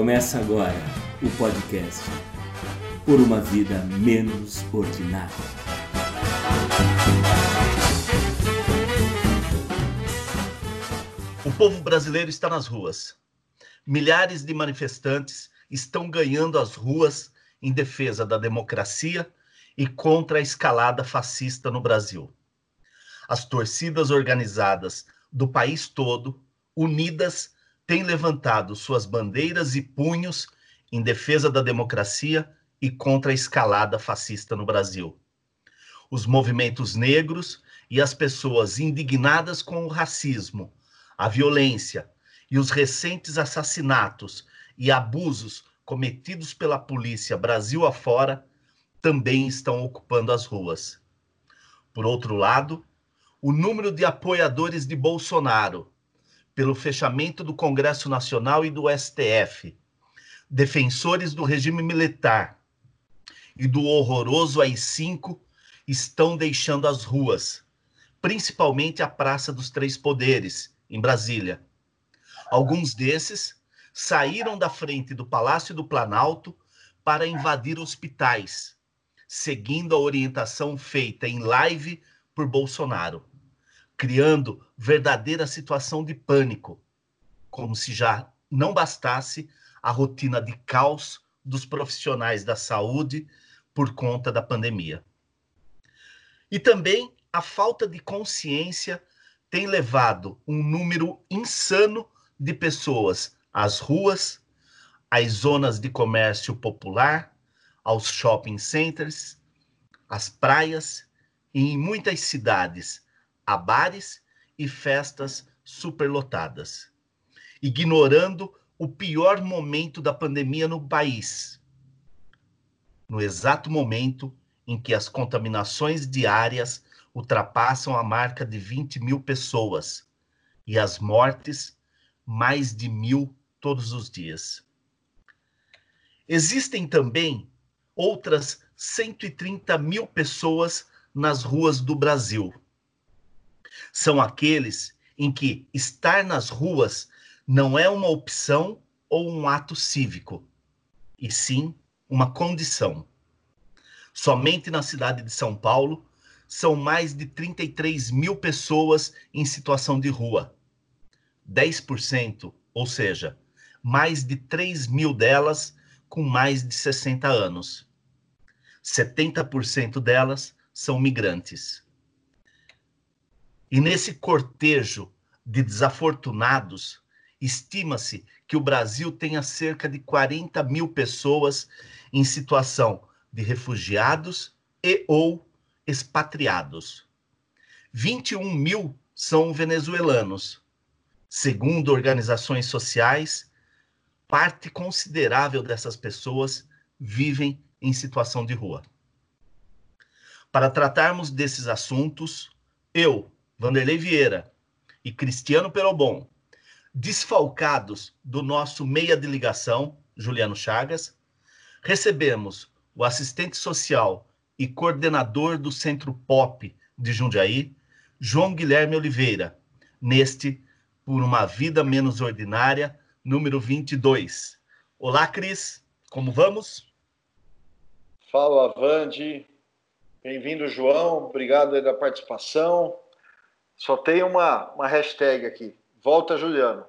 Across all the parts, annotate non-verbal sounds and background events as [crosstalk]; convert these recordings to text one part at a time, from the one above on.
Começa agora o podcast Por uma Vida Menos Ordinária. O povo brasileiro está nas ruas. Milhares de manifestantes estão ganhando as ruas em defesa da democracia e contra a escalada fascista no Brasil. As torcidas organizadas do país todo, unidas, tem levantado suas bandeiras e punhos em defesa da democracia e contra a escalada fascista no Brasil. Os movimentos negros e as pessoas indignadas com o racismo, a violência e os recentes assassinatos e abusos cometidos pela polícia Brasil afora também estão ocupando as ruas. Por outro lado, o número de apoiadores de Bolsonaro pelo fechamento do Congresso Nacional e do STF, defensores do regime militar e do horroroso AI-5 estão deixando as ruas, principalmente a Praça dos Três Poderes, em Brasília. Alguns desses saíram da frente do Palácio do Planalto para invadir hospitais, seguindo a orientação feita em live por Bolsonaro criando verdadeira situação de pânico, como se já não bastasse a rotina de caos dos profissionais da saúde por conta da pandemia. E também a falta de consciência tem levado um número insano de pessoas às ruas, às zonas de comércio popular, aos shopping centers, às praias e em muitas cidades a bares e festas superlotadas, ignorando o pior momento da pandemia no país. No exato momento em que as contaminações diárias ultrapassam a marca de 20 mil pessoas e as mortes, mais de mil todos os dias. Existem também outras 130 mil pessoas nas ruas do Brasil são aqueles em que estar nas ruas não é uma opção ou um ato cívico, e sim uma condição. Somente na cidade de São Paulo são mais de 33 mil pessoas em situação de rua. 10%, ou seja, mais de 3 mil delas com mais de 60 anos. 70% delas são migrantes. E nesse cortejo de desafortunados, estima-se que o Brasil tenha cerca de 40 mil pessoas em situação de refugiados e ou expatriados. 21 mil são venezuelanos. Segundo organizações sociais, parte considerável dessas pessoas vivem em situação de rua. Para tratarmos desses assuntos, eu, Vanderlei Vieira e Cristiano Perobon, desfalcados do nosso meia de ligação, Juliano Chagas, recebemos o assistente social e coordenador do Centro Pop de Jundiaí, João Guilherme Oliveira, neste Por uma Vida Menos Ordinária, número 22. Olá, Cris, como vamos? Fala, Vande. Bem-vindo, João. Obrigado pela participação. Só tem uma, uma hashtag aqui. Volta, Juliano.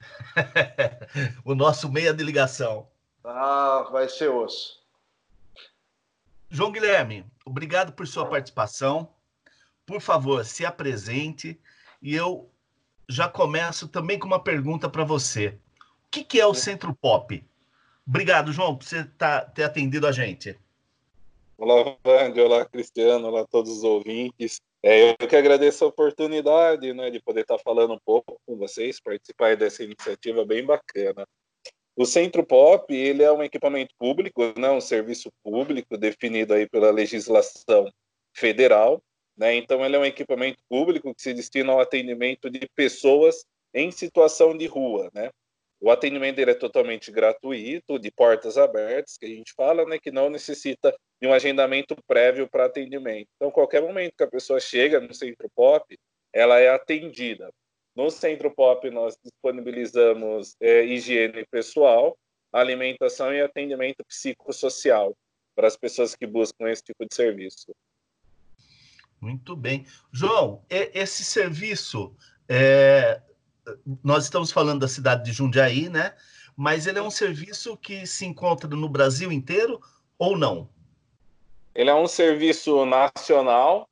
[laughs] o nosso meia de ligação. Ah, vai ser osso. João Guilherme, obrigado por sua participação. Por favor, se apresente e eu já começo também com uma pergunta para você. O que, que, é o Centro Pop? Obrigado, João, por você tá, ter atendido a gente. Olá, Vandy, olá, Cristiano, olá a todos os ouvintes. É, eu que agradeço a oportunidade né, de poder estar falando um pouco com vocês, participar dessa iniciativa bem bacana. O Centro Pop ele é um equipamento público, né, um serviço público definido aí pela legislação federal. Né, então, ele é um equipamento público que se destina ao atendimento de pessoas em situação de rua. Né? O atendimento dele é totalmente gratuito, de portas abertas, que a gente fala, né, que não necessita de um agendamento prévio para atendimento. Então, qualquer momento que a pessoa chega no Centro Pop, ela é atendida. No Centro Pop, nós disponibilizamos é, higiene pessoal, alimentação e atendimento psicossocial para as pessoas que buscam esse tipo de serviço. Muito bem. João, esse serviço, é, nós estamos falando da cidade de Jundiaí, né? Mas ele é um serviço que se encontra no Brasil inteiro ou não? Ele é um serviço nacional.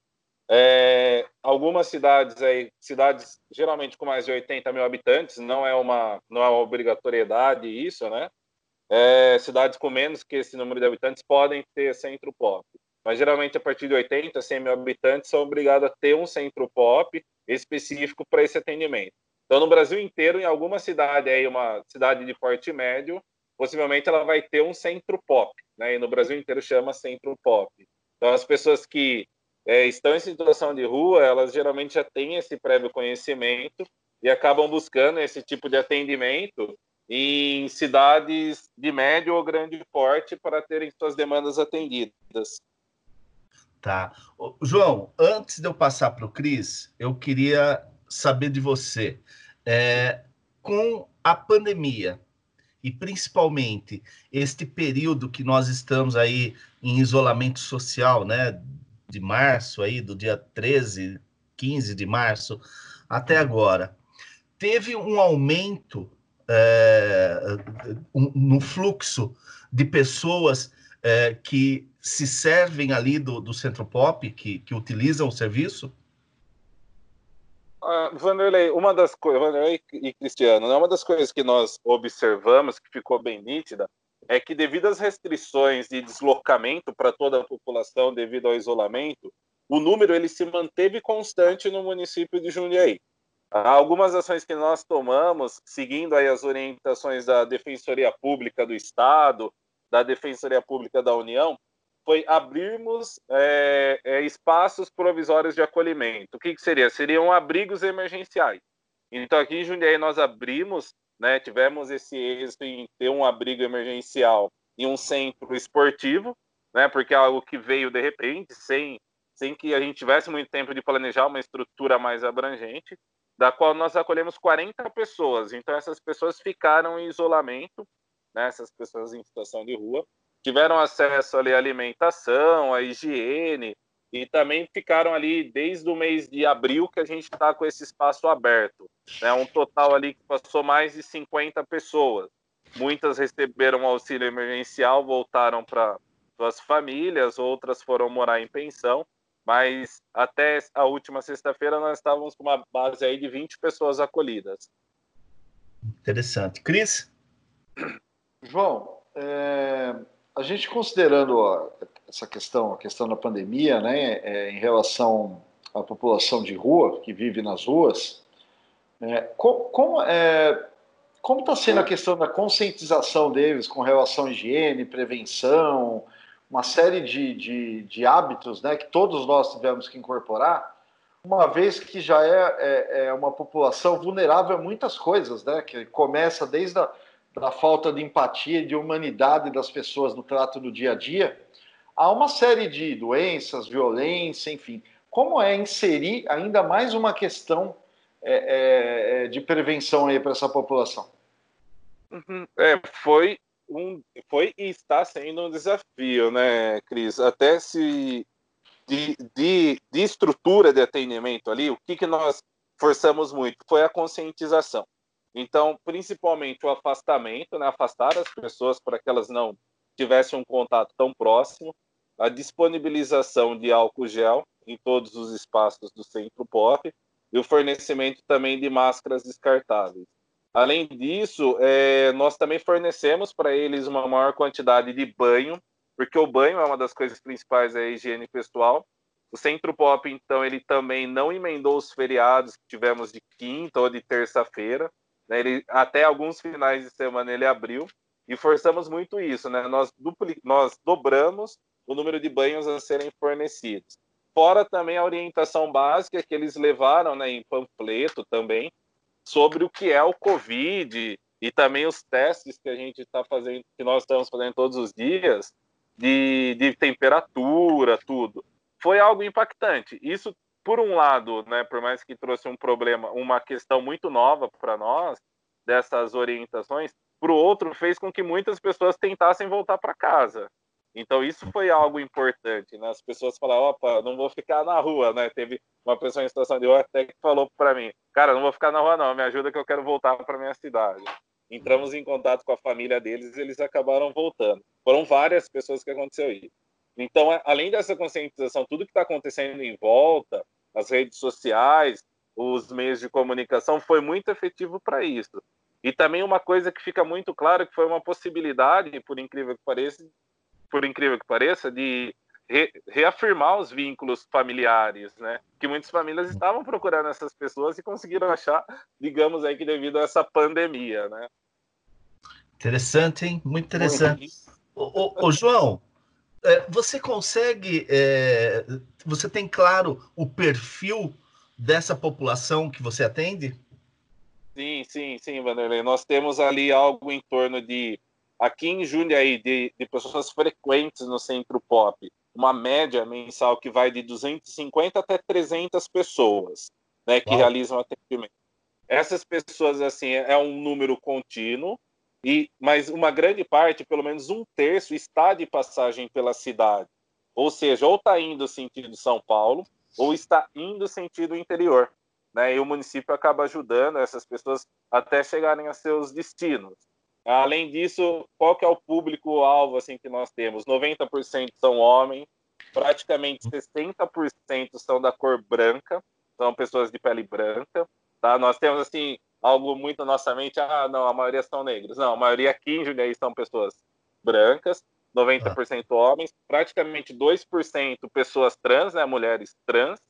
É, algumas cidades aí, cidades geralmente com mais de 80 mil habitantes, não é uma, não é uma obrigatoriedade isso, né? É, cidades com menos que esse número de habitantes podem ter centro pop. Mas geralmente a partir de 80, 100 mil habitantes são obrigados a ter um centro pop específico para esse atendimento. Então, no Brasil inteiro, em alguma cidade aí, uma cidade de porte médio, possivelmente ela vai ter um centro pop, né? E no Brasil inteiro chama centro pop. Então, as pessoas que é, estão em situação de rua, elas geralmente já têm esse prévio conhecimento e acabam buscando esse tipo de atendimento em cidades de médio ou grande porte para terem suas demandas atendidas. Tá. João, antes de eu passar para o Cris, eu queria saber de você. É, com a pandemia, e principalmente este período que nós estamos aí em isolamento social, né, de março aí, do dia 13, 15 de março até agora, teve um aumento é, um, no fluxo de pessoas é, que se servem ali do, do Centro Pop, que, que utilizam o serviço? Uh, Vanderlei, uma das coisas, Vanderlei e Cristiano, né, uma das coisas que nós observamos, que ficou bem nítida, é que devido às restrições de deslocamento para toda a população devido ao isolamento, o número ele se manteve constante no município de Jundiaí. Algumas ações que nós tomamos, seguindo aí as orientações da Defensoria Pública do Estado, da Defensoria Pública da União, foi abrirmos é, é, espaços provisórios de acolhimento. O que, que, seria? Seriam abrigos emergenciais. Então, aqui em Jundiaí, nós abrimos, né, tivemos esse êxito em ter um abrigo emergencial em um centro esportivo, né, porque é algo que veio de repente, sem, sem que a gente tivesse muito tempo de planejar uma estrutura mais abrangente, da qual nós acolhemos 40 pessoas. Então, essas pessoas ficaram em isolamento, né, essas pessoas em situação de rua, tiveram acesso ali à alimentação, à higiene, e também ficaram ali desde o mês de abril que a gente está com esse espaço aberto. Né? Um total ali que passou mais de 50 pessoas. Muitas receberam auxílio emergencial, voltaram para suas famílias, outras foram morar em pensão, mas até a última sexta-feira nós estávamos com uma base aí de 20 pessoas acolhidas. Interessante. Cris? João, é, a gente considerando essa questão, a questão da pandemia, né, é, em relação à população de rua que vive nas ruas, como, como é, como está sendo a questão da conscientização deles com relação à higiene, prevenção, uma série de, de, de hábitos, né, que todos nós tivemos que incorporar, uma vez que já é, é, é uma população vulnerável a muitas coisas, né, que começa desde a da falta de empatia e de humanidade das pessoas no trato do dia a dia, há uma série de doenças, violência, enfim. Como é inserir ainda mais uma questão é, é, é de prevenção aí para essa população? Uhum. É, foi um, foi e está sendo um desafio, né, Cris? Até se de, de, de estrutura de atendimento ali, o que, que nós forçamos muito foi a conscientização. Então, principalmente o afastamento, né? afastar as pessoas para que elas não tivessem um contato tão próximo, a disponibilização de álcool gel em todos os espaços do centro POP e o fornecimento também de máscaras descartáveis. Além disso, é, nós também fornecemos para eles uma maior quantidade de banho, porque o banho é uma das coisas principais da higiene pessoal. O Centro Pop, então, ele também não emendou os feriados que tivemos de quinta ou de terça-feira. Né? Ele, até alguns finais de semana ele abriu e forçamos muito isso. Né? Nós, dupli, nós dobramos o número de banhos a serem fornecidos. Fora também a orientação básica que eles levaram né, em panfleto também sobre o que é o Covid e também os testes que a gente está fazendo, que nós estamos fazendo todos os dias, de, de temperatura, tudo. Foi algo impactante. Isso por um lado, né, por mais que trouxe um problema, uma questão muito nova para nós, dessas orientações, para o outro fez com que muitas pessoas tentassem voltar para casa. Então isso foi algo importante, né? As pessoas falaram, opa, não vou ficar na rua, né? Teve uma pessoa em situação de rua até que falou para mim, cara, não vou ficar na rua não, me ajuda que eu quero voltar para minha cidade. Entramos em contato com a família deles, eles acabaram voltando. Foram várias pessoas que aconteceu isso. Então, é, além dessa conscientização, tudo que está acontecendo em volta, as redes sociais, os meios de comunicação, foi muito efetivo para isso. E também uma coisa que fica muito claro que foi uma possibilidade, por incrível que pareça, por incrível que pareça, de re, reafirmar os vínculos familiares, né? Que muitas famílias estavam procurando essas pessoas e conseguiram achar, digamos aí que devido a essa pandemia, né? Interessante, hein? Muito interessante. Ô, ô, ô João, você consegue, é, você tem claro o perfil dessa população que você atende? Sim, sim, sim, Vanderlei. Nós temos ali algo em torno de, aqui em Jundiaí, de, de pessoas frequentes no Centro Pop, uma média mensal que vai de 250 até 300 pessoas né, que Uau. realizam atendimento. Essas pessoas, assim, é um número contínuo, e, mas uma grande parte, pelo menos um terço, está de passagem pela cidade. Ou seja, ou está indo sentido São Paulo, ou está indo sentido interior né? E o município acaba ajudando essas pessoas até chegarem a seus destinos. Além disso, qual que é o público-alvo assim que nós temos? 90% são homens, praticamente 60% são da cor branca, são pessoas de pele branca, tá? Nós temos assim algo muito na nossa mente, ah, não, a maioria são negros. Não, a maioria aqui em Jundiaí são pessoas brancas, 90% homens, praticamente 2% pessoas trans, né, mulheres trans,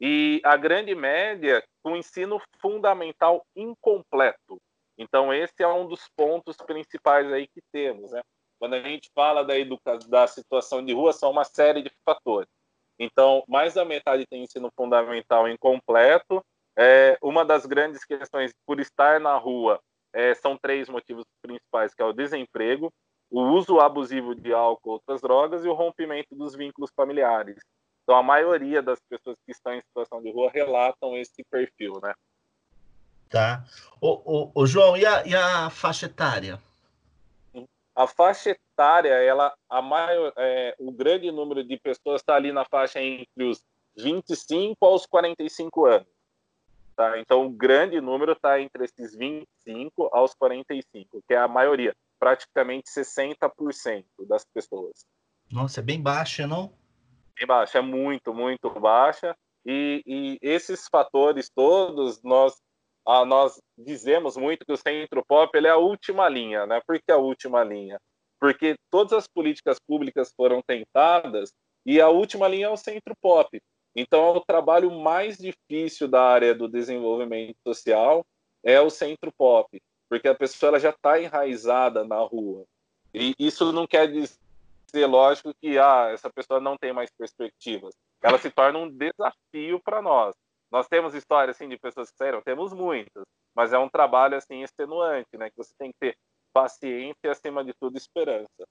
e a grande média com ensino fundamental incompleto. Então, esse é um dos pontos principais aí que temos. Né? Quando a gente fala da, educação, da situação de rua, são uma série de fatores. Então, mais da metade tem ensino fundamental incompleto. É, uma das grandes questões por estar na rua é, são três motivos principais, que é o desemprego, o uso abusivo de álcool, outras drogas e o rompimento dos vínculos familiares. Então, a maioria das pessoas que estão em situação de rua relatam esse perfil, né? Tá. O, o, o João, e a, e a faixa etária? A faixa etária, ela, a maior, é, o grande número de pessoas está ali na faixa entre os 25 aos 45 anos. Tá? Então, o grande número está entre esses 25 aos 45, que é a maioria, praticamente 60% das pessoas. Nossa, é bem baixa, não? bem baixa, é muito, muito baixa. E, e esses fatores todos, nós, ah, nós dizemos muito que o centro pop ele é a última linha, né? Por que a última linha? Porque todas as políticas públicas foram tentadas e a última linha é o centro pop. Então, o trabalho mais difícil da área do desenvolvimento social é o centro pop, porque a pessoa ela já está enraizada na rua. E isso não quer dizer lógico que ah, essa pessoa não tem mais perspectivas. Ela se torna um desafio para nós. Nós temos histórias assim de pessoas que saíram, temos muitas, mas é um trabalho assim extenuante, né? Que você tem que ter paciência e acima de tudo esperança.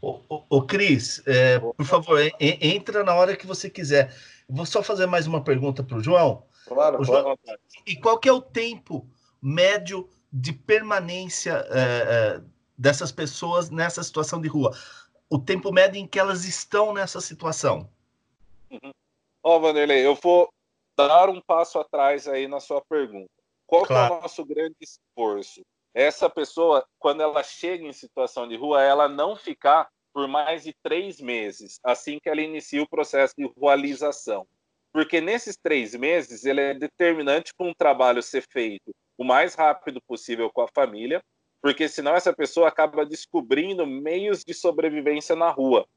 Ô, ô, ô Cris, é, por favor, entra na hora que você quiser. Vou só fazer mais uma pergunta para o João. Claro, João, E qual que é o tempo médio de permanência é, é, dessas pessoas nessa situação de rua? O tempo médio em que elas estão nessa situação? Uhum. Ó, oh, Vanderlei, eu vou dar um passo atrás aí na sua pergunta. Qual claro. é o nosso grande esforço? Essa pessoa, quando ela chega em situação de rua, ela não ficar por mais de três meses, assim que ela inicia o processo de rualização. Porque nesses três meses, ele é determinante para um trabalho ser feito o mais rápido possível com a família, porque senão essa pessoa acaba descobrindo meios de sobrevivência na rua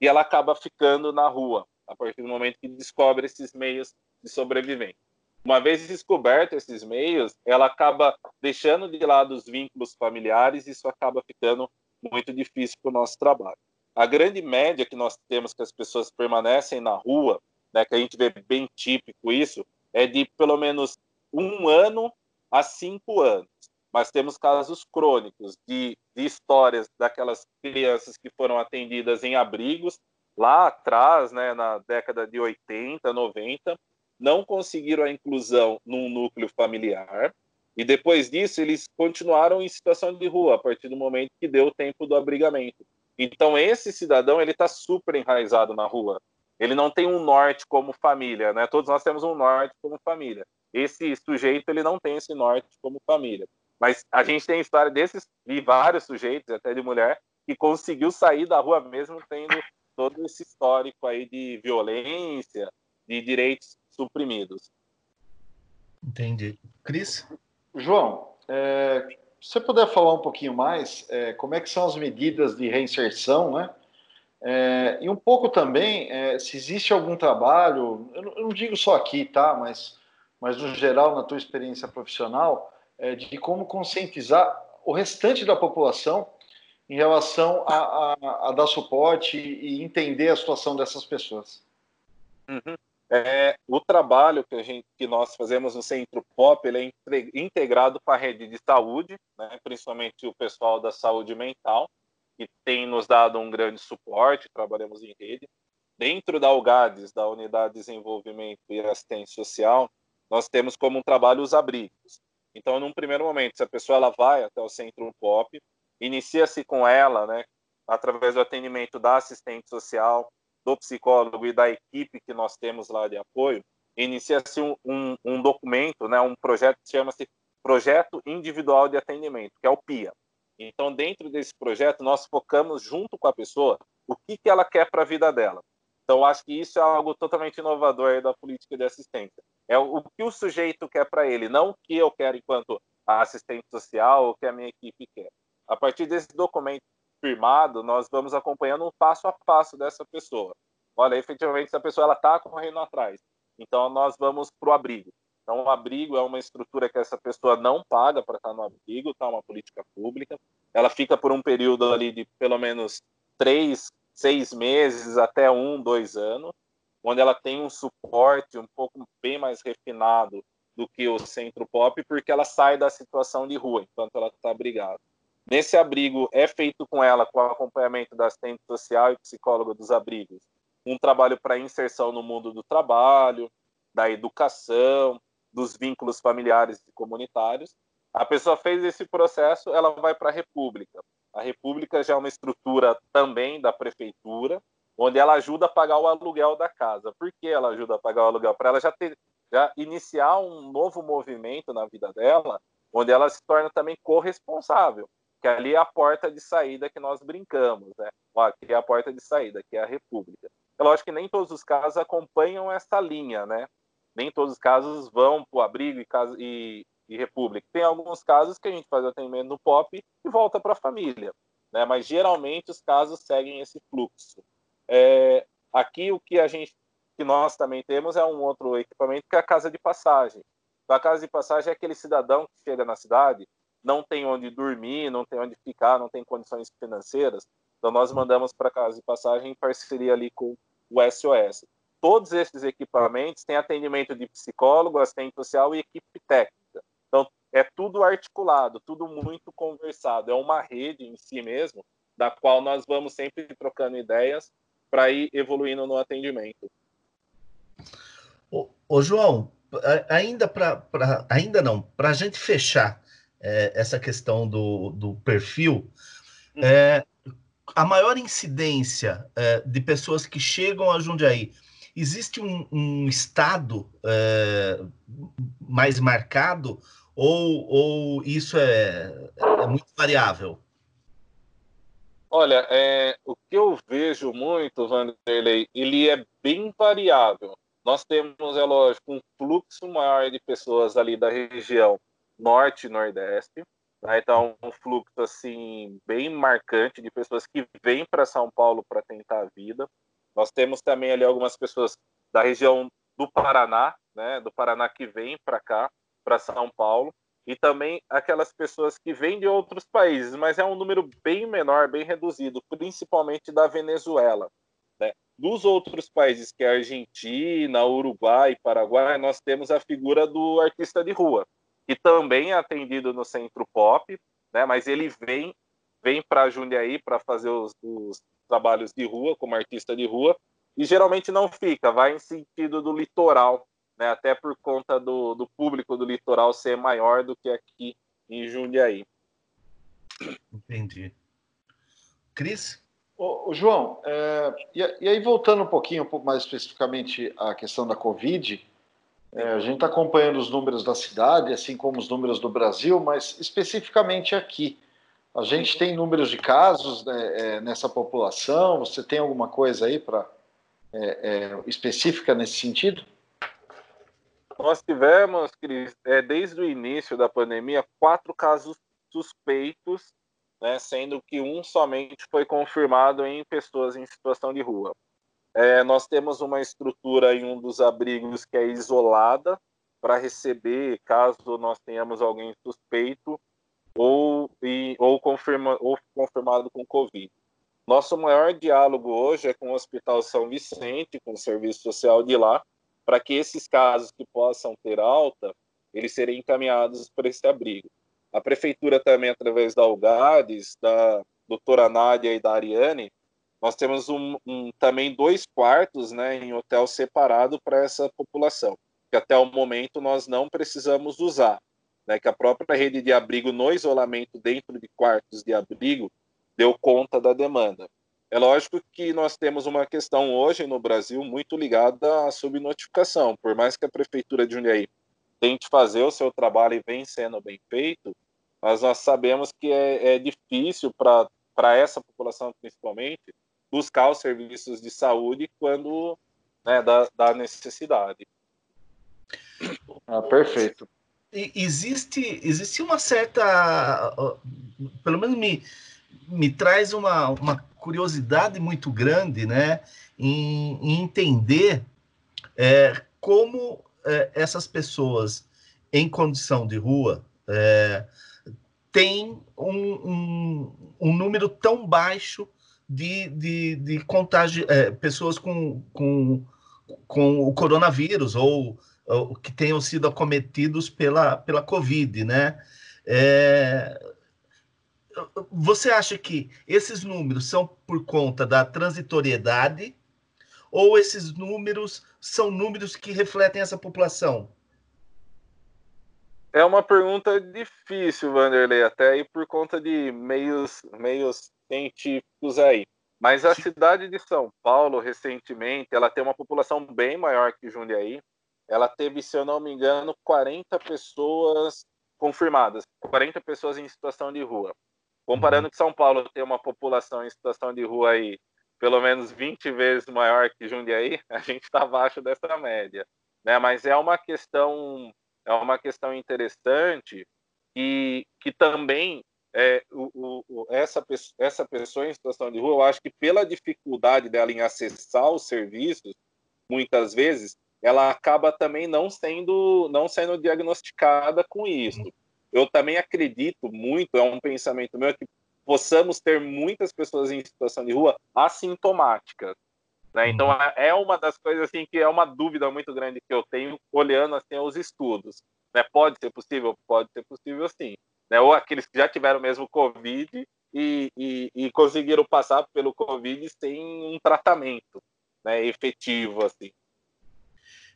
e ela acaba ficando na rua a partir do momento que descobre esses meios de sobrevivência. Uma vez descoberto esses meios, ela acaba deixando de lado os vínculos familiares e isso acaba ficando muito difícil para o nosso trabalho. A grande média que nós temos que as pessoas permanecem na rua, né, que a gente vê bem típico isso, é de pelo menos um ano a cinco anos mas temos casos crônicos de, de histórias daquelas crianças que foram atendidas em abrigos lá atrás, né, na década de 80, 90, não conseguiram a inclusão num núcleo familiar, E depois disso, eles continuaram em situação de rua, a partir do momento que deu o tempo do abrigamento. Então, esse cidadão, ele está super enraizado na rua. Ele não tem um norte como família, né? Todos nós temos um norte como família. Esse sujeito, ele não tem esse norte como família. Mas a gente tem história desses, de vários sujeitos, até de mulher, que conseguiu sair da rua mesmo tendo todo esse histórico aí de violência, de direitos suprimidos. Entendi. Cris? João, é, se você puder falar um pouquinho mais, é, como é que são as medidas de reinserção, né? É, e um pouco também, é, se existe algum trabalho, eu não, eu não, digo só aqui, tá? Mas, mas no geral, na tua experiência profissional, é, de como conscientizar o restante da população em relação a, a, a, dar suporte e entender a situação dessas pessoas. Uhum. É, o trabalho que, a gente, que nós fazemos no Centro Pop ele é integrado com a rede de saúde, né, principalmente o pessoal da saúde mental, que tem nos dado um grande suporte, trabalhamos em rede. Dentro da UGADES, da Unidade de Desenvolvimento e Assistência Social, nós temos como um trabalho os abrigos. Então, num primeiro momento, se a pessoa ela vai até o Centro Pop, inicia-se com ela, né, através do atendimento da assistente social, do psicólogo e da equipe que nós temos lá de apoio, inicia-se um, um, um, documento, né, um projeto que chama-se Projeto Individual de Atendimento, que é o PIA. Então, dentro desse projeto, nós focamos junto com a pessoa o que, que ela quer para a vida dela. Então, acho que isso é algo totalmente inovador da política de assistência. É o, que o sujeito quer para ele, não o que eu quero enquanto assistente social ou o que a minha equipe quer. A partir desse documento firmado, nós vamos acompanhando um passo a passo dessa pessoa. Olha, efetivamente, essa pessoa ela está correndo atrás. Então, nós vamos para o abrigo. Então, o abrigo é uma estrutura que essa pessoa não paga para estar no abrigo, está uma política pública. Ela fica por um período ali de pelo menos três, seis meses até um, dois anos, onde ela tem um suporte um pouco bem mais refinado do que o centro pop, porque ela sai da situação de rua enquanto ela está abrigada. Nesse abrigo é feito com ela, com o acompanhamento da assistente social e psicóloga dos abrigos, um trabalho para inserção no mundo do trabalho, da educação, dos vínculos familiares e comunitários. A pessoa fez esse processo, ela vai para a República. A República já é uma estrutura também da prefeitura, onde ela ajuda a pagar o aluguel da casa. Por que ela ajuda a pagar o aluguel? Para ela já ter já iniciar um novo movimento na vida dela, onde ela se torna também corresponsável que ali é a porta de saída que nós brincamos, né? Ó, aqui é a porta de saída, que é a República. É lógico que nem todos os casos acompanham essa linha, né? Nem todos os casos vão para o abrigo e, e, e, República. Tem alguns casos que a gente faz atendimento no POP e volta para a família, né? Mas geralmente os casos seguem esse fluxo. É, aqui o que a gente, que nós também temos é um outro equipamento que é a casa de passagem. Então, a casa de passagem é aquele cidadão que chega na cidade não tem onde dormir, não tem onde ficar, não tem condições financeiras. Então nós mandamos para casa de passagem em parceria ali com o SOS. Todos esses equipamentos têm atendimento de psicólogo, assistente social e equipe técnica. Então é tudo articulado, tudo muito conversado. É uma rede em si mesmo, da qual nós vamos sempre trocando ideias para ir evoluindo no atendimento. Ô, ô João, ainda para ainda não, para a gente fechar é, essa questão do, do perfil, uhum. é, a maior incidência é, de pessoas que chegam a Jundiaí, existe um, um estado é, mais marcado ou, ou isso é, é muito variável? Olha, é, o que eu vejo muito, Vanderlei, ele é bem variável. Nós temos, é lógico, um fluxo maior de pessoas ali da região norte e nordeste. Né? Então, um fluxo assim bem marcante de pessoas que vêm para São Paulo para tentar a vida. Nós temos também ali algumas pessoas da região do Paraná, né, do Paraná que vêm para cá, para São Paulo, e também aquelas pessoas que vêm de outros países, mas é um número bem menor, bem reduzido, principalmente da Venezuela. Né? Dos outros países, que é Argentina, Uruguai, Paraguai, nós temos a figura do artista de rua, que também é atendido no Centro Pop, né? Mas ele vem vem para Jundiaí para fazer os, os, trabalhos de rua como artista de rua e geralmente não fica, vai em sentido do litoral né, até por conta do, do público do litoral ser maior do que aqui em Jundiaí. Entendi. Cris? Ô, ô João, é, e, e, aí voltando um pouquinho mais especificamente à questão da Covid, é, a gente está acompanhando os números da cidade, assim como os números do Brasil, mas especificamente aqui. A gente tem números de casos né, é, nessa população? Você tem alguma coisa aí para é, é, específica nesse sentido? Nós tivemos, Cris, é, desde o início da pandemia, quatro casos suspeitos, né, sendo que um somente foi confirmado em pessoas em situação de rua. É, nós temos uma estrutura em um dos abrigos que é isolada para receber, caso nós tenhamos alguém suspeito ou, e, ou, confirma, ou confirmado com Covid. Nosso maior diálogo hoje é com o Hospital São Vicente, com o serviço social de lá, para que esses casos que possam ter alta, eles serem encaminhados para esse abrigo. A prefeitura também, através da Algades, da doutora Nádia e da Ariane, nós temos um, um, também dois quartos né, em hotel separado para essa população, que até o momento nós não precisamos usar. Né, que a própria rede de abrigo no isolamento dentro de quartos de abrigo deu conta da demanda. É lógico que nós temos uma questão hoje no Brasil muito ligada à subnotificação. Por mais que a Prefeitura de Jundiaí tente fazer o seu trabalho e vem sendo bem feito, mas nós sabemos que é, é difícil para essa população, principalmente, buscar os serviços de saúde quando né, dá, dá necessidade. Ah, perfeito. Existe, existe uma certa. Pelo menos me, me traz uma, uma curiosidade muito grande né, em, em entender é, como é, essas pessoas em condição de rua é, têm um, um, um, número tão baixo de, de, de contágio, é, pessoas com, com, com o coronavírus ou, ou, que tenham sido acometidos pela, pela Covid, né? É, você acha que esses números são por conta da transitoriedade ou esses números são números que refletem essa população? É uma pergunta difícil, Vanderlei, até aí por conta de meios, meios científicos aí. Mas a cidade de São Paulo, recentemente, ela tem uma população bem maior que Jundiaí. Ela teve, se eu não me engano, 40 pessoas confirmadas, 40 pessoas em situação de rua. Comparando uhum. que São Paulo tem uma população em situação de rua aí pelo menos 20 vezes maior que Jundiaí, [laughs] a gente está abaixo dessa média. Né? Mas é uma questão é uma questão interessante e que também é, o, o, essa, essa pessoa em situação de rua, eu acho que pela dificuldade dela em acessar os serviços, muitas vezes, ela acaba também não sendo, não sendo diagnosticada com isso eu também acredito muito, é um pensamento meu, que possamos ter muitas pessoas em situação de rua assintomáticas. Né? Então, uhum. é uma das coisas assim, que é uma dúvida muito grande que eu tenho olhando assim, os estudos. Né? Pode ser possível? Pode ser possível sim. Né? Ou aqueles que já tiveram mesmo Covid e, e, e conseguiram passar pelo Covid sem um tratamento né, efetivo. assim.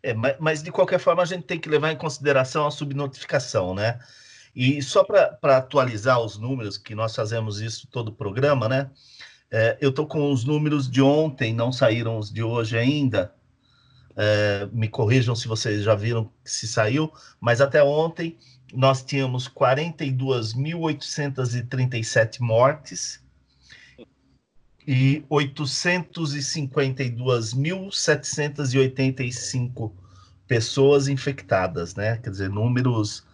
É, mas, mas, de qualquer forma, a gente tem que levar em consideração a subnotificação, né? E só para atualizar os números, que nós fazemos isso todo o programa, né? É, eu estou com os números de ontem, não saíram os de hoje ainda. É, me corrijam se vocês já viram se saiu, mas até ontem nós tínhamos 42.837 mortes e 852.785 pessoas infectadas, né? Quer dizer, números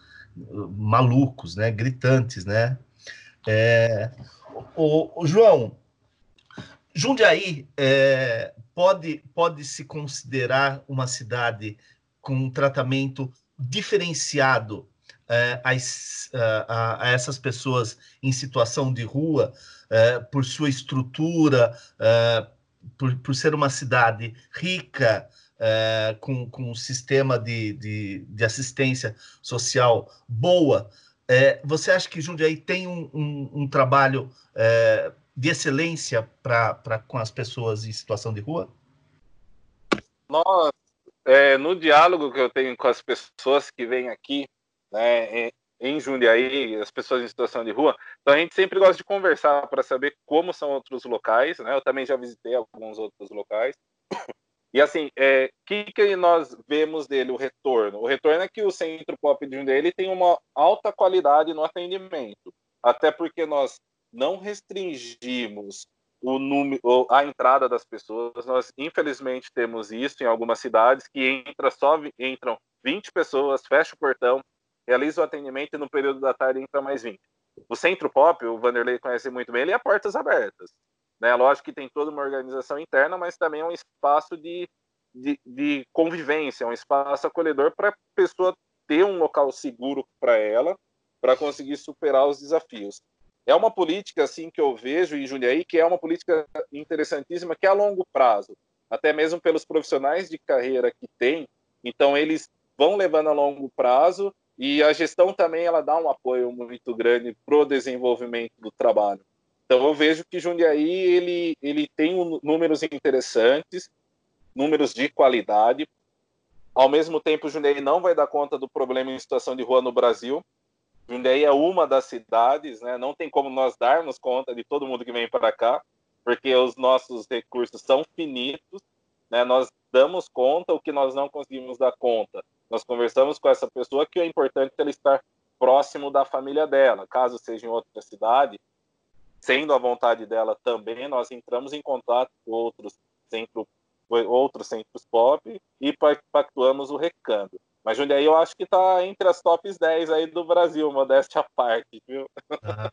malucos, né? Gritantes, né? É, o, o, João, Jundiaí é, pode, pode se considerar uma cidade com um tratamento diferenciado é, a, a, essas pessoas em situação de rua, é, por sua estrutura, é, por, por ser uma cidade rica, é, com, com um sistema de, de, de assistência social boa, é, você acha que Jundiaí tem um, um, um trabalho é, de excelência para com as pessoas em situação de rua? Nós, é, no diálogo que eu tenho com as pessoas que vêm aqui, né, em Jundiaí, as pessoas em situação de rua, então a gente sempre gosta de conversar para saber como são outros locais, né? Eu também já visitei alguns outros locais. E assim, o é, que, que nós vemos dele, o retorno? O retorno é que o Centro Pop de Jundiaí ele tem uma alta qualidade no atendimento, até porque nós não restringimos o número, a entrada das pessoas. Nós, infelizmente, temos isso em algumas cidades que entra só entram 20 pessoas, fecha o portão, realiza o atendimento e no período da tarde entra mais 20. O Centro Pop, o Vanderlei conhece muito bem, ele é portas abertas. Né? Lógico que tem toda uma organização interna, mas também é um espaço de, de, de convivência, um espaço acolhedor para a pessoa ter um local seguro para ela, para conseguir superar os desafios. É uma política assim que eu vejo em Jundiaí, que é uma política interessantíssima, que é a longo prazo, até mesmo pelos profissionais de carreira que tem. Então eles vão levando a longo prazo e a gestão também ela dá um apoio muito grande para o desenvolvimento do trabalho. Então eu vejo que Jundiaí ele, ele tem um, números interessantes, números de qualidade. Ao mesmo tempo, Jundiaí não vai dar conta do problema em situação de rua no Brasil. Jundiaí é uma das cidades, né? Não tem como nós darmos conta de todo mundo que vem para cá, porque os nossos recursos são finitos, né? Nós damos conta o que nós não conseguimos dar conta nós conversamos com essa pessoa que é importante ela estar próximo da família dela, caso seja em outra cidade, sendo a vontade dela também, nós entramos em contato com outros centros, outros centros pop e pactuamos o recâmbio. Mas Jundiaí eu acho que está entre as tops 10 aí do Brasil, modéstia à parte, viu? Ah.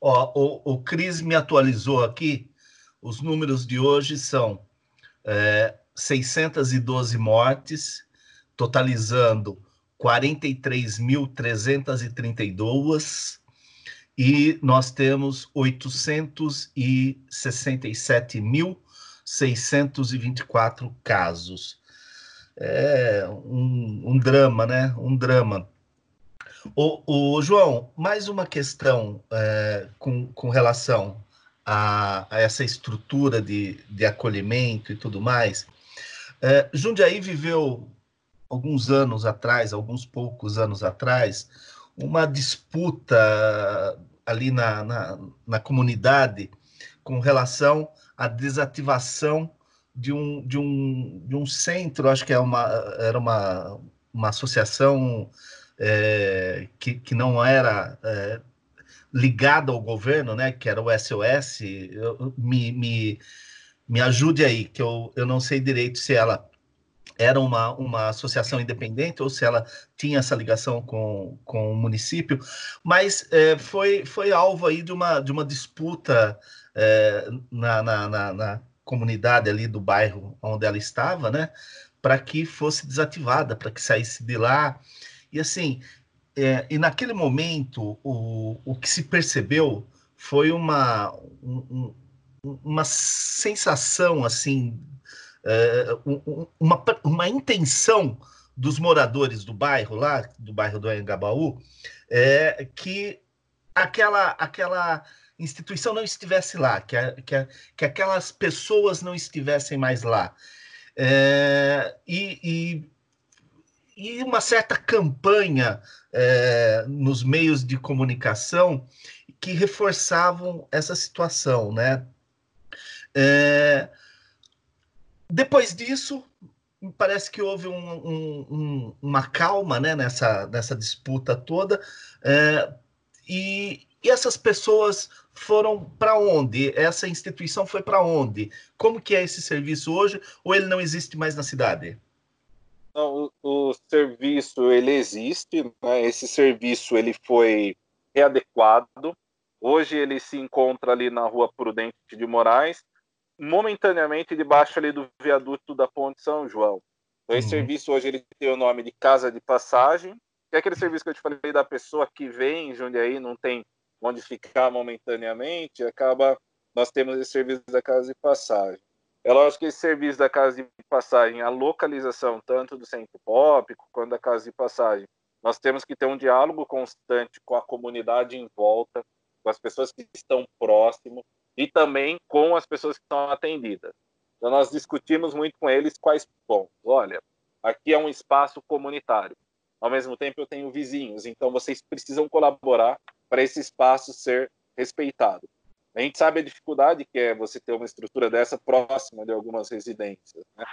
Ó, o, o Cris me atualizou aqui, os números de hoje são é, 612 mortes, totalizando 43.332 e nós temos 867.624 casos. É um, um, drama, né? Um drama. O, o João, mais uma questão é, com, com relação a, a, essa estrutura de, de acolhimento e tudo mais. É, Jundiaí viveu alguns anos atrás, alguns poucos anos atrás, uma disputa ali na, na, na comunidade com relação à desativação de um, de um, de um centro, acho que é uma, era uma, uma associação é, que, que não era é, ligada ao governo, né, que era o SOS, eu, me, me, me ajude aí, que eu, eu não sei direito se ela era uma, uma associação independente ou se ela tinha essa ligação com, com o município, mas é, foi, foi alvo aí de uma, de uma disputa é, na, na, na, na, comunidade ali do bairro onde ela estava, né, para que fosse desativada, para que saísse de lá. E assim, é, e naquele momento, o, o que se percebeu foi uma, um, uma sensação assim é, uma, uma intenção dos moradores do bairro lá, do bairro do Anhangabaú, é que aquela, aquela instituição não estivesse lá, que, a, que, a, que aquelas pessoas não estivessem mais lá. É, e, e, e, uma certa campanha é, nos meios de comunicação que reforçavam essa situação, né? É, depois disso, parece que houve um, um, um, uma calma né, nessa, nessa disputa toda. É, e, e, essas pessoas foram para onde? Essa instituição foi para onde? Como que é esse serviço hoje? Ou ele não existe mais na cidade? Não, o, o serviço ele existe. Né? Esse serviço ele foi readequado. Hoje ele se encontra ali na Rua Prudente de Moraes momentaneamente debaixo ali do viaduto da Ponte São João. Então, esse uhum. serviço hoje ele tem o nome de Casa de Passagem, que é aquele serviço que eu te falei da pessoa que vem em Jundiaí, não tem onde ficar momentaneamente, acaba nós temos esse serviço da Casa de Passagem. É lógico que esse serviço da Casa de Passagem, a localização tanto do Centro Pop quanto da Casa de Passagem, nós temos que ter um diálogo constante com a comunidade em volta, com as pessoas que estão próximo, e também com as pessoas que são atendidas. Então, nós discutimos muito com eles quais pontos. Olha, aqui é um espaço comunitário. Ao mesmo tempo, eu tenho vizinhos, então vocês precisam colaborar para esse espaço ser respeitado. A gente sabe a dificuldade que é você ter uma estrutura dessa próxima de algumas residências. Né?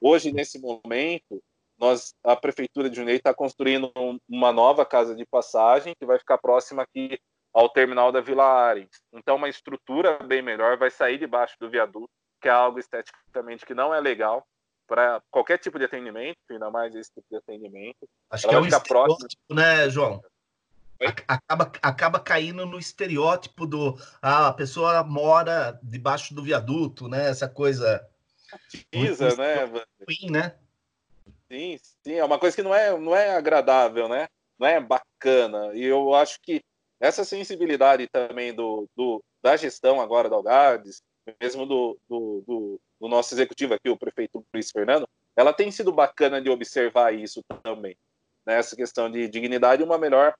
Hoje, nesse momento, nós, a prefeitura de Jundiaí está construindo um, uma nova casa de passagem que vai ficar próxima aqui ao terminal da Vila Arens. Então, uma estrutura bem melhor vai sair debaixo do viaduto, que é algo esteticamente que não é legal para qualquer tipo de atendimento, ainda mais esse tipo de atendimento. Acho Ela que é um estereótipo, né, João? Acaba, acaba caindo no estereótipo do ah, a pessoa mora debaixo do viaduto, né? Essa coisa. Pisa, né? Ruim, né? Sim, sim, é uma coisa que não é, não é agradável, né? Não é bacana. E eu acho que essa sensibilidade também do, do da gestão agora da Algades, mesmo do, do, do, do nosso executivo aqui, o prefeito Luiz Fernando, ela tem sido bacana de observar isso também. Né? Essa questão de dignidade e uma melhor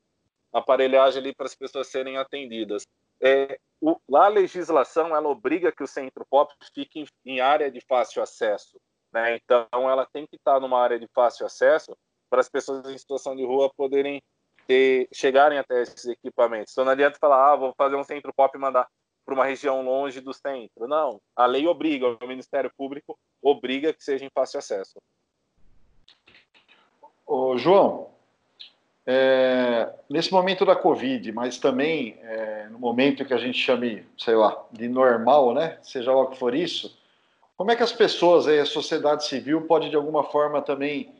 aparelhagem ali para as pessoas serem atendidas. É, o, lá a legislação ela obriga que o centro pop fique em, em área de fácil acesso. Né? Então, ela tem que estar numa área de fácil acesso para as pessoas em situação de rua poderem ter, chegarem até esses equipamentos. Então, não adianta falar, ah, vou fazer um centro pop e mandar para uma região longe do centro. Não, a lei obriga, o Ministério Público obriga que seja em fácil acesso. Ô, João, é, nesse momento da Covid, mas também é, no momento que a gente chame, sei lá, de normal, né? Seja lá o que for isso, como é que as pessoas, a sociedade civil, pode de alguma forma também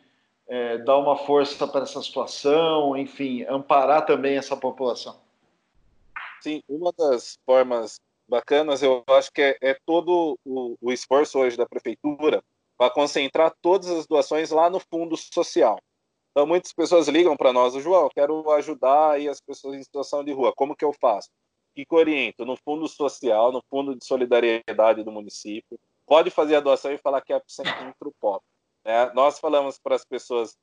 é, dar uma força para essa situação, enfim, amparar também essa população? Sim, uma das formas bacanas, eu acho que é, é todo o, o esforço hoje da prefeitura para concentrar todas as doações lá no fundo social. Então, muitas pessoas ligam para nós, João, quero ajudar aí as pessoas em situação de rua, como que eu faço? O que, oriento? No fundo social, no fundo de solidariedade do município. Pode fazer a doação e falar que é centro pop. Né? Nós falamos para as pessoas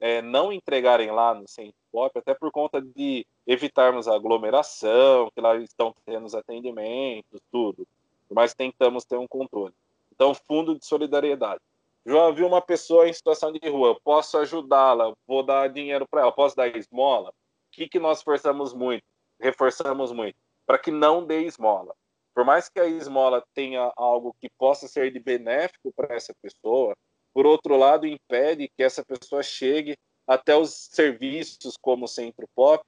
é, não entregarem lá no centro pop, até por conta de evitarmos a aglomeração, que lá estão tendo os atendimentos, tudo. Mas tentamos ter um controle. Então, fundo de solidariedade. João, viu uma pessoa em situação de rua, posso ajudá-la, vou dar dinheiro para ela, posso dar esmola? O que, que nós forçamos muito, reforçamos muito? Para que não dê esmola. Por mais que a esmola tenha algo que possa ser de benéfico para essa pessoa, por outro lado, impede que essa pessoa chegue até os serviços como o Centro Pop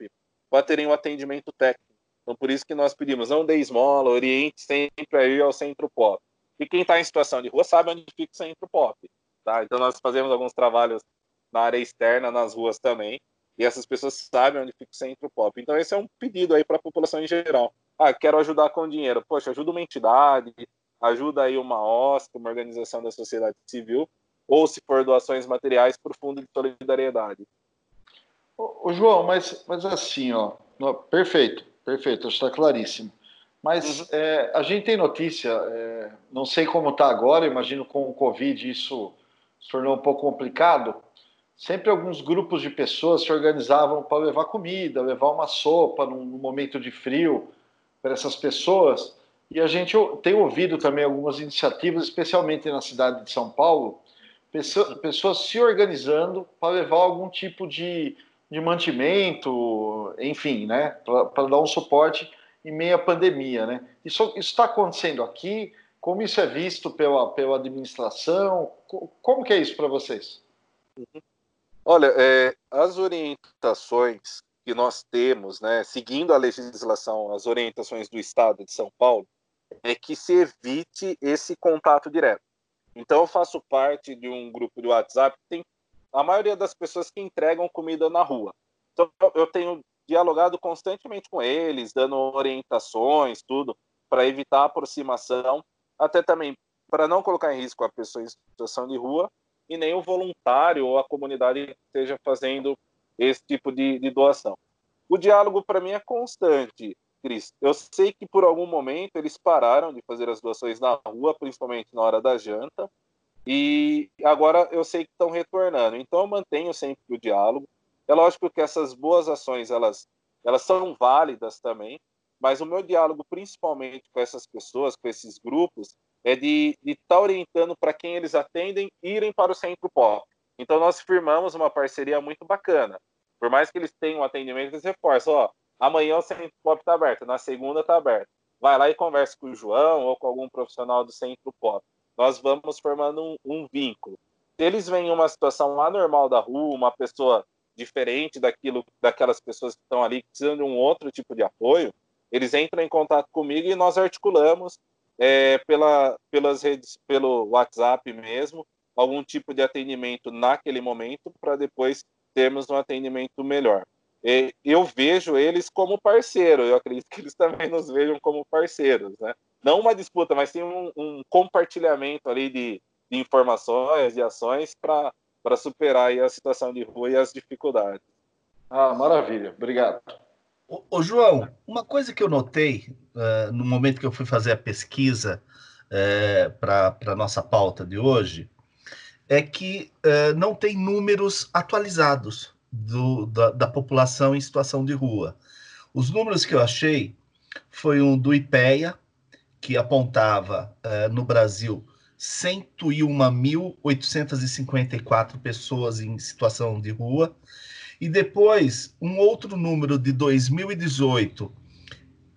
para terem um atendimento técnico. Então, por isso que nós pedimos, não dê esmola, oriente sempre a ir ao Centro Pop. E quem está em situação de rua sabe onde fica o centro pop. Tá? Então nós fazemos alguns trabalhos na área externa, nas ruas também, e essas pessoas sabem onde fica o centro pop. Então esse é um pedido aí para a população em geral. Ah, quero ajudar com dinheiro. Poxa, ajuda uma entidade, ajuda aí uma OSC, uma organização da sociedade civil, ou se for doações materiais para o Fundo de Solidariedade. Ô, João, mas, mas assim, ó, perfeito, perfeito, está claríssimo. Mas uhum. é, a gente tem notícia, é, não sei como está agora, imagino com o Covid isso se tornou um pouco complicado. Sempre alguns grupos de pessoas se organizavam para levar comida, levar uma sopa num, num momento de frio para essas pessoas. E a gente tem ouvido também algumas iniciativas, especialmente na cidade de São Paulo, pessoas, pessoas se organizando para levar algum tipo de, de mantimento, enfim, né, para dar um suporte em meio à pandemia. Né? Isso está acontecendo aqui? Como isso é visto pela, pela administração? Como que é isso para vocês? Uhum. Olha, é, as orientações que nós temos, né, seguindo a legislação, as orientações do Estado de São Paulo, é que se evite esse contato direto. Então, eu faço parte de um grupo de WhatsApp que tem a maioria das pessoas que entregam comida na rua. Então, eu tenho dialogado constantemente com eles, dando orientações, tudo, para evitar aproximação, até também para não colocar em risco a pessoa em situação de rua e nem o voluntário ou a comunidade esteja fazendo esse tipo de, de doação. O diálogo para mim é constante, Cris. Eu sei que por algum momento eles pararam de fazer as doações na rua, principalmente na hora da janta, e agora eu sei que estão retornando. Então eu mantenho sempre o diálogo. É lógico que essas boas ações elas elas são válidas também, mas o meu diálogo principalmente com essas pessoas, com esses grupos, é de estar tá orientando para quem eles atendem irem para o centro pop. Então nós firmamos uma parceria muito bacana. Por mais que eles tenham atendimento, eles reforçam, ó, amanhã o Centro Pop está aberto, na segunda está aberto. Vai lá e conversa com o João ou com algum profissional do Centro Pop. Nós vamos formando um, um vínculo. Se eles veem uma situação anormal da rua, uma pessoa diferente daquilo, daquelas pessoas que estão ali precisando de um outro tipo de apoio, eles entram em contato comigo e nós articulamos é, pela, pelas redes, pelo WhatsApp mesmo, algum tipo de atendimento naquele momento para depois termos um atendimento melhor. E eu vejo eles como parceiro, eu acredito que eles [laughs] também nos vejam como parceiros, né? Não uma disputa, mas sim um, um compartilhamento ali de, de informações, de ações para para superar a situação de rua e as dificuldades. Ah, maravilha, obrigado. Ô, ô João, uma coisa que eu notei uh, no momento que eu fui fazer a pesquisa uh, eh, para a nossa pauta de hoje é que uh, não tem números atualizados do, da, da, população em situação de rua. Os números que eu achei foi um do IPEA, que apontava no Brasil 101.854 pessoas em situação de rua. E depois, um outro número de 2018,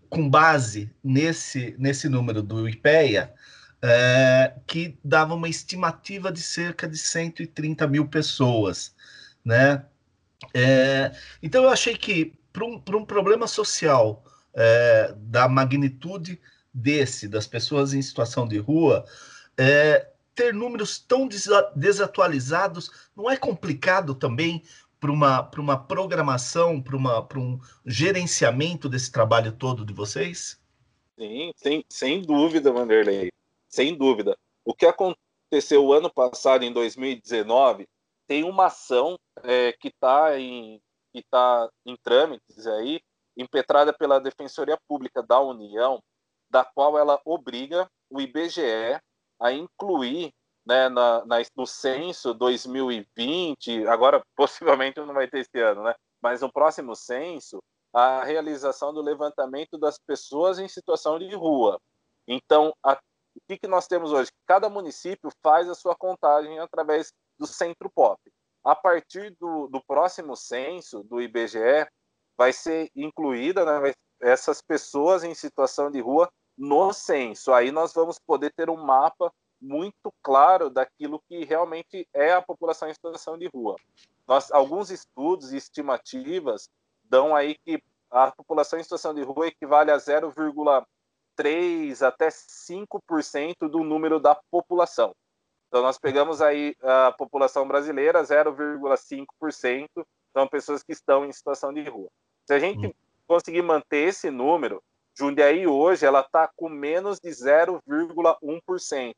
com base nesse, nesse número do IPEA, é, que dava uma estimativa de cerca de 130 mil pessoas. Né? É, então, eu achei que, para um, um problema social é, da magnitude desse, das pessoas em situação de rua, é, ter números tão desatualizados não é complicado também para uma, uma programação, para um gerenciamento desse trabalho todo de vocês? Sim, sem, sem dúvida, Vanderlei. Sem dúvida. O que aconteceu o ano passado, em 2019, tem uma ação é, que está em, que tá em trâmites aí, impetrada pela Defensoria Pública da União, da qual ela obriga o IBGE a incluir né, na, na, no censo 2020, agora possivelmente não vai ter esse ano, né, mas no próximo censo, a realização do levantamento das pessoas em situação de rua. Então, a, o que, que nós temos hoje? Cada município faz a sua contagem através do Centro Pop. A partir do, do próximo censo do IBGE, vai ser incluída né, essas pessoas em situação de rua no censo. Aí nós vamos poder ter um mapa muito claro daquilo que realmente é a população em situação de rua. Nós, alguns estudos e estimativas dão aí que a população em situação de rua equivale a 0,3 até 5% do número da população. Então nós pegamos aí a população brasileira, 0,5% são pessoas que estão em situação de rua. Se a gente hum. conseguir manter esse número, Jundiaí hoje ela está com menos de 0,1%.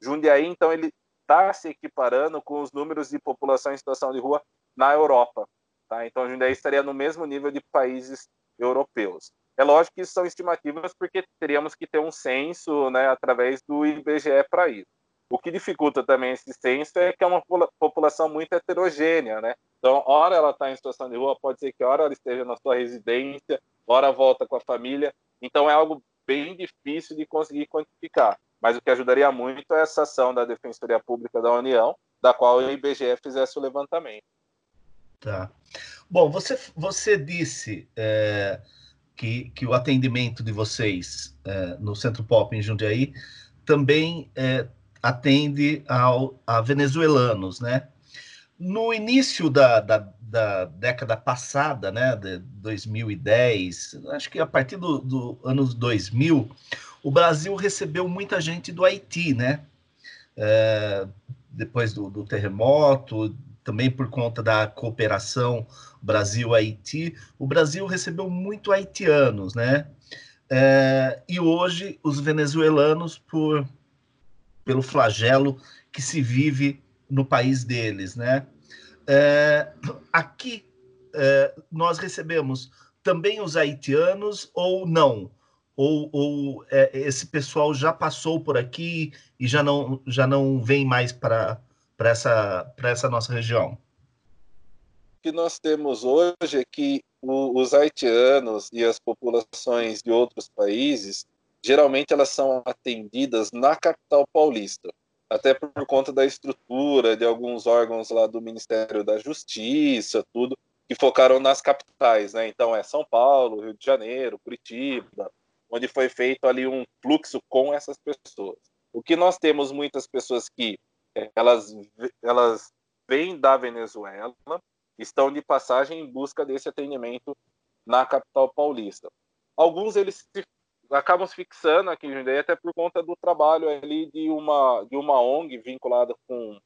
Jundiaí, então, ele está se equiparando com os números de população em situação de rua na Europa. Tá? Então, Jundiaí estaria no mesmo nível de países europeus. É lógico que isso são estimativas porque teríamos que ter um censo né, através do IBGE para isso. O que dificulta também esse censo é que é uma população muito heterogênea, né? Então, hora ela está em situação de rua, pode ser que hora ela esteja na sua residência, hora volta com a família. Então é algo bem difícil de conseguir quantificar. Mas o que ajudaria muito é essa ação da Defensoria Pública da União, da qual o IBGE fizesse o levantamento. Tá. Bom, você, você disse é, que, que o atendimento de vocês é, no Centro Pop em Jundiaí também é, atende ao, a venezuelanos, né? No início da, da, da, década passada, né, de 2010, acho que a partir do, do anos 2000, o Brasil recebeu muita gente do Haiti, né? É, depois do, do, terremoto, também por conta da cooperação Brasil-Haiti, o Brasil recebeu muito haitianos, né? É, e hoje os venezuelanos, por, pelo flagelo que se vive no país deles, né? É, aqui é, nós recebemos também os haitianos ou não? Ou, ou é, esse pessoal já passou por aqui e já não, já não vem mais para essa, essa nossa região? O que nós temos hoje é que o, os haitianos e as populações de outros países, geralmente elas são atendidas na capital paulista. Até por conta da estrutura de alguns órgãos lá do Ministério da Justiça, tudo, que focaram nas capitais, né? Então é São Paulo, Rio de Janeiro, Curitiba, onde foi feito ali um fluxo com essas pessoas. O que nós temos muitas pessoas que eh, elas elas vêm da Venezuela, estão de passagem em busca desse atendimento na capital paulista. Alguns eles se acabam se fixando aqui em Jundiaí até por conta do trabalho ali de uma de uma ONG vinculada com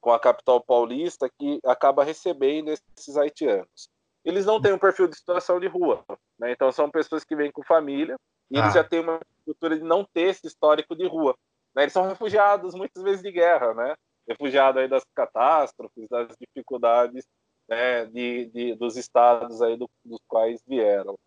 com a capital paulista que acaba recebendo esses haitianos. Eles não têm um perfil de situação de rua, né? então são pessoas que vêm com família e ah. eles já têm uma cultura de não ter esse histórico de rua. Né? Eles são refugiados muitas vezes de guerra, né? refugiados aí das catástrofes, das dificuldades né, de, de, dos estados aí do, dos quais vieram.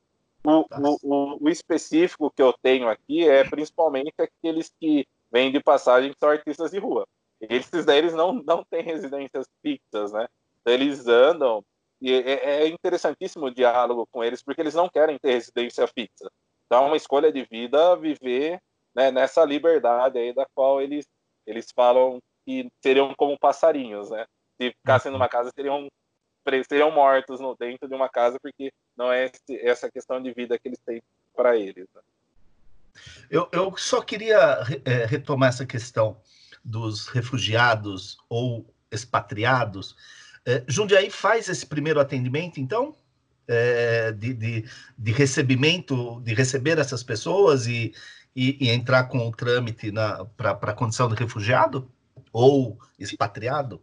O, o, o, específico que eu tenho aqui é principalmente aqueles que vêm de passagem que são artistas de rua. Esses daí eles não, não têm residências fixas, né? Então, eles andam e é, é interessantíssimo o diálogo com eles porque eles não querem ter residência fixa. Então é uma escolha de vida viver né, nessa liberdade aí da qual eles eles falam que seriam como passarinhos, né? Se ficassem numa casa seriam seriam mortos no, dentro de uma casa porque não é esse, essa questão de vida que eles têm para eles. Né? Eu, eu, só queria é, retomar essa questão dos refugiados ou expatriados. É, Jundiaí faz esse primeiro atendimento, então, é, de, de, de, recebimento, de receber essas pessoas e, e, e entrar com o trâmite para a condição de refugiado ou expatriado?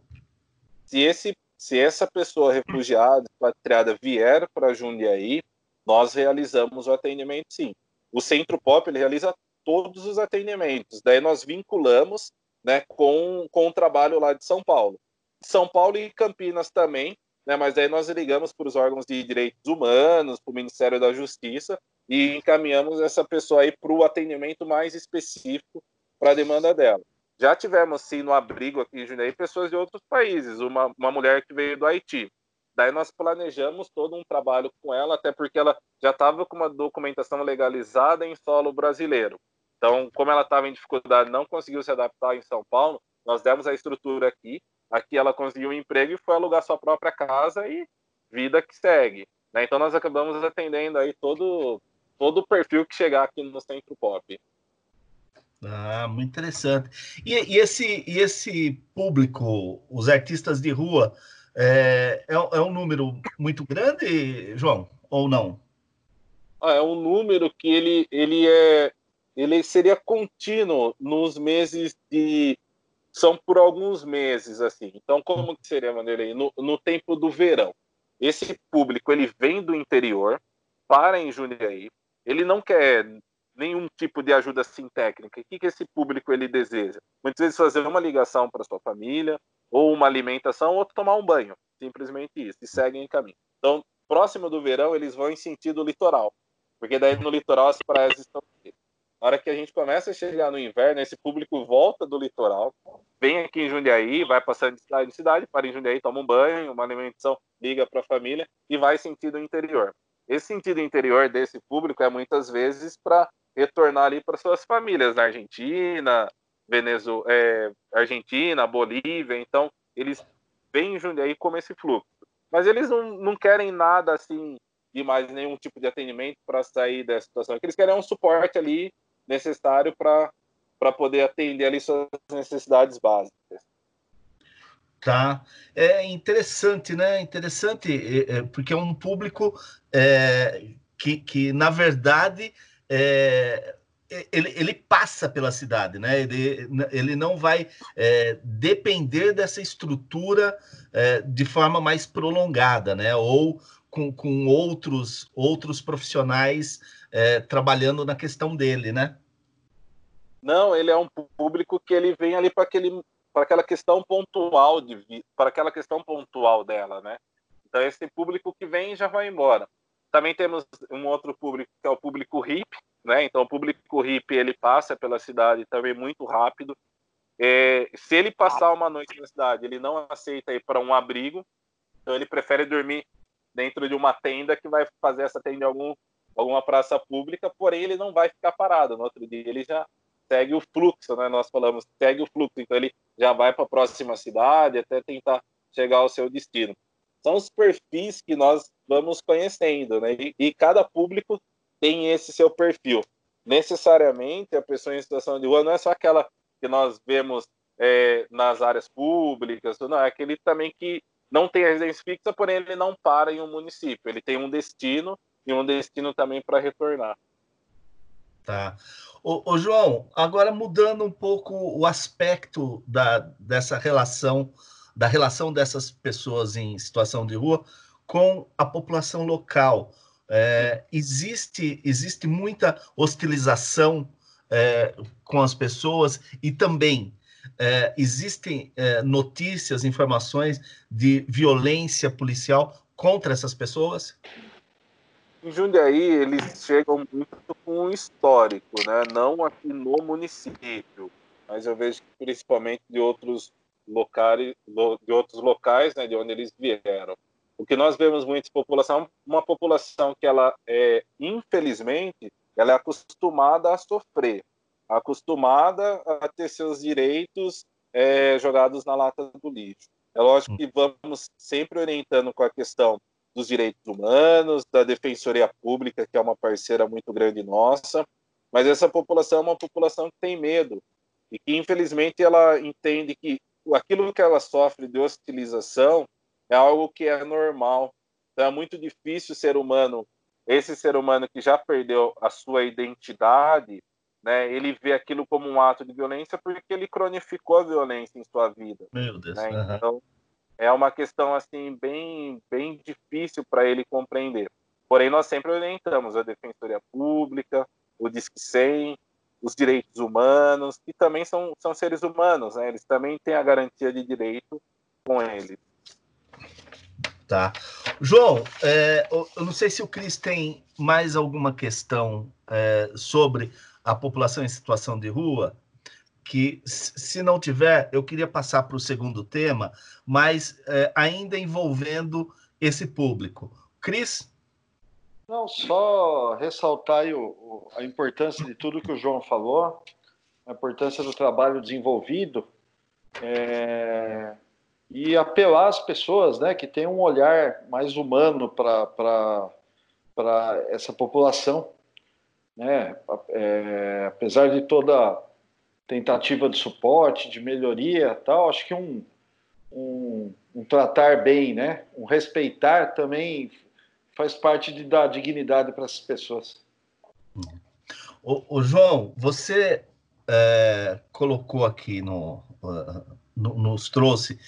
Se, esse, se essa pessoa refugiada, expatriada vier para Jundiaí, nós realizamos o atendimento sim. O Centro Pop ele realiza todos os atendimentos. Daí nós vinculamos né, com, com o trabalho lá de São Paulo. São Paulo e Campinas também, né, mas aí nós ligamos para os órgãos de direitos humanos, para o Ministério da Justiça e encaminhamos essa pessoa aí para o atendimento mais específico para a demanda dela. Já tivemos, sim, no abrigo aqui em Jundiaí, pessoas de outros países, uma, uma mulher que veio do Haiti. Daí nós planejamos todo um trabalho com ela, até porque ela já estava com uma documentação legalizada em solo brasileiro. Então, como ela estava em dificuldade, não conseguiu se adaptar em São Paulo, nós demos a estrutura aqui. Aqui ela conseguiu um emprego e foi alugar sua própria casa e vida que segue. Né? Então, nós acabamos atendendo aí todo, todo o perfil que chegar aqui no Centro Pop. Ah, muito interessante. E, e, esse, e esse público, os artistas de rua, é, é, é um número muito grande, João, ou não? Ah, é um número que ele, ele é ele seria contínuo nos meses de são por alguns meses assim. Então como que seria Vanderlei no, no tempo do verão? Esse público ele vem do interior para em Jundiaí, ele não quer nenhum tipo de ajuda assim técnica. O que, que esse público ele deseja? Muitas vezes fazer uma ligação para sua família, ou uma alimentação, ou tomar um banho. Simplesmente isso, e seguem em caminho. Então, próximo do verão, eles vão em sentido litoral, porque daí no litoral as praias estão na hora que a gente começa a chegar no inverno, esse público volta do litoral, vem aqui em Jundiaí, vai passando de cidade em cidade, para em Jundiaí, toma um banho, uma alimentação, liga para a família e vai sentido interior. Esse sentido interior desse público é muitas vezes para retornar ali para suas famílias na Argentina, Venezuela, é, Argentina, Bolívia. Então, eles vêm em Jundiaí como esse fluxo. Mas eles não, não querem nada assim de mais nenhum tipo de atendimento para sair dessa situação. Eles querem um suporte ali necessário para poder atender ali suas necessidades básicas. Tá. É interessante, né? Interessante, é, é, porque é um público é, que, que, na verdade, é, ele, ele, passa pela cidade, né? Ele, ele não vai é, depender dessa estrutura é, de forma mais prolongada, né? Ou com, com outros, outros profissionais é, trabalhando na questão dele, né? Não, ele é um público que ele vem ali para aquele para aquela questão pontual de para aquela questão pontual dela, né? Então esse público que vem já vai embora. Também temos um outro público que é o público hip, né? Então o público hip ele passa pela cidade também muito rápido. É, se ele passar uma noite na cidade, ele não aceita ir para um abrigo, então ele prefere dormir dentro de uma tenda que vai fazer essa tenda em algum, alguma praça pública, porém ele não vai ficar parado. No outro dia ele já segue o fluxo, né? Nós falamos segue o fluxo, então ele já vai para a próxima cidade até tentar chegar ao seu destino. São os perfis que nós vamos conhecendo, né? E, e cada público tem esse seu perfil. Necessariamente a pessoa em situação de rua não é só aquela que nós vemos é, nas áreas públicas, não, é aquele também que não tem residência fixa, porém ele não para em um município, ele tem um destino e um destino também para retornar. Tá. Ô, ô, João, agora mudando um pouco o aspecto da, dessa relação, da relação dessas pessoas em situação de rua com a população local. É, existe, existe muita hostilização é, com as pessoas e também é, existem é, notícias, informações de violência policial contra essas pessoas? Em Jundiaí, eles chegam muito com um histórico, né? não aqui no município, mas eu vejo que principalmente de outros locais, de outros locais, né, de onde eles vieram. O que nós vemos muito população, uma população que ela é, infelizmente, ela é acostumada a sofrer, acostumada a ter seus direitos é, jogados na lata do lixo. É lógico que vamos sempre orientando com a questão dos direitos humanos, da Defensoria Pública, que é uma parceira muito grande nossa, mas essa população é uma população que tem medo e que, infelizmente, ela entende que aquilo que ela sofre de hostilização é algo que é normal. Então, é muito difícil ser humano, esse ser humano que já perdeu a sua identidade, né, ele vê aquilo como um ato de violência porque ele cronificou a violência em sua vida. Meu Deus. Né? Uhum. Então, é uma questão assim bem bem difícil para ele compreender. Porém, nós sempre orientamos a Defensoria Pública, o Disque 100, os direitos humanos, que também são, são seres humanos, né? Eles também têm a garantia de direito com eles. Tá. João, é, eu não sei se o Cris tem mais alguma questão é, sobre a população em situação de rua, que se não tiver, eu queria passar para o segundo tema, mas é, ainda envolvendo esse público. Cris? Não, só ressaltar o, o, a importância de tudo que o João falou, a importância do trabalho desenvolvido é, e apelar às pessoas né, que têm um olhar mais humano para essa população. Né? É, apesar de toda tentativa de suporte, de melhoria tal, acho que um, um, um tratar bem, né? um respeitar também faz parte de dar dignidade para essas pessoas. O, o João, você é, colocou aqui no, no, nos trouxe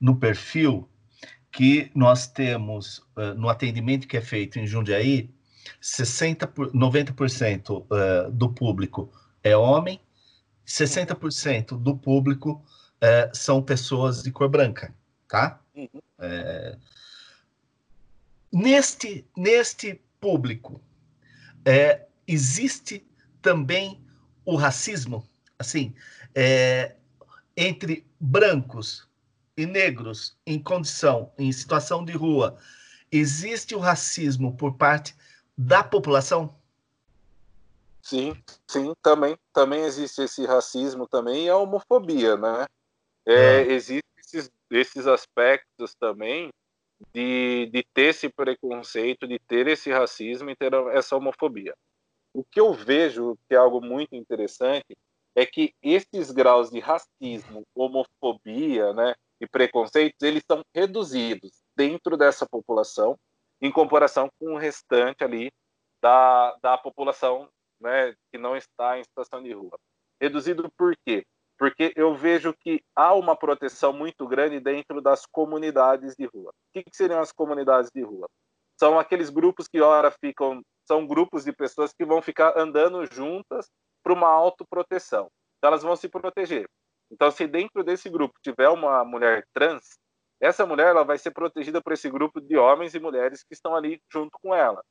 no perfil que nós temos é, no atendimento que é feito em Jundiaí, 60 por, 90% é, do público é homem 60% do público é, são pessoas de cor branca, tá? Uhum. É, neste, neste público, é, existe também o racismo, assim, é, entre brancos e negros em condição, em situação de rua, existe o racismo por parte da população? Sim, sim, também, também existe esse racismo também e a homofobia, né? É, é. Existem esses, esses aspectos também de, de ter esse preconceito, de ter esse racismo e ter essa homofobia. O que eu vejo que é algo muito interessante é que esses graus de racismo, homofobia, né, e preconceitos, eles são reduzidos dentro dessa população em comparação com o restante ali da, da população né, que não está em situação de rua. Reduzido por quê? Porque eu vejo que há uma proteção muito grande dentro das comunidades de rua. O que, que seriam as comunidades de rua? São aqueles grupos que, ora, ficam. São grupos de pessoas que vão ficar andando juntas para uma autoproteção. Então, elas vão se proteger. Então, se dentro desse grupo tiver uma mulher trans, essa mulher ela vai ser protegida por esse grupo de homens e mulheres que estão ali junto com ela.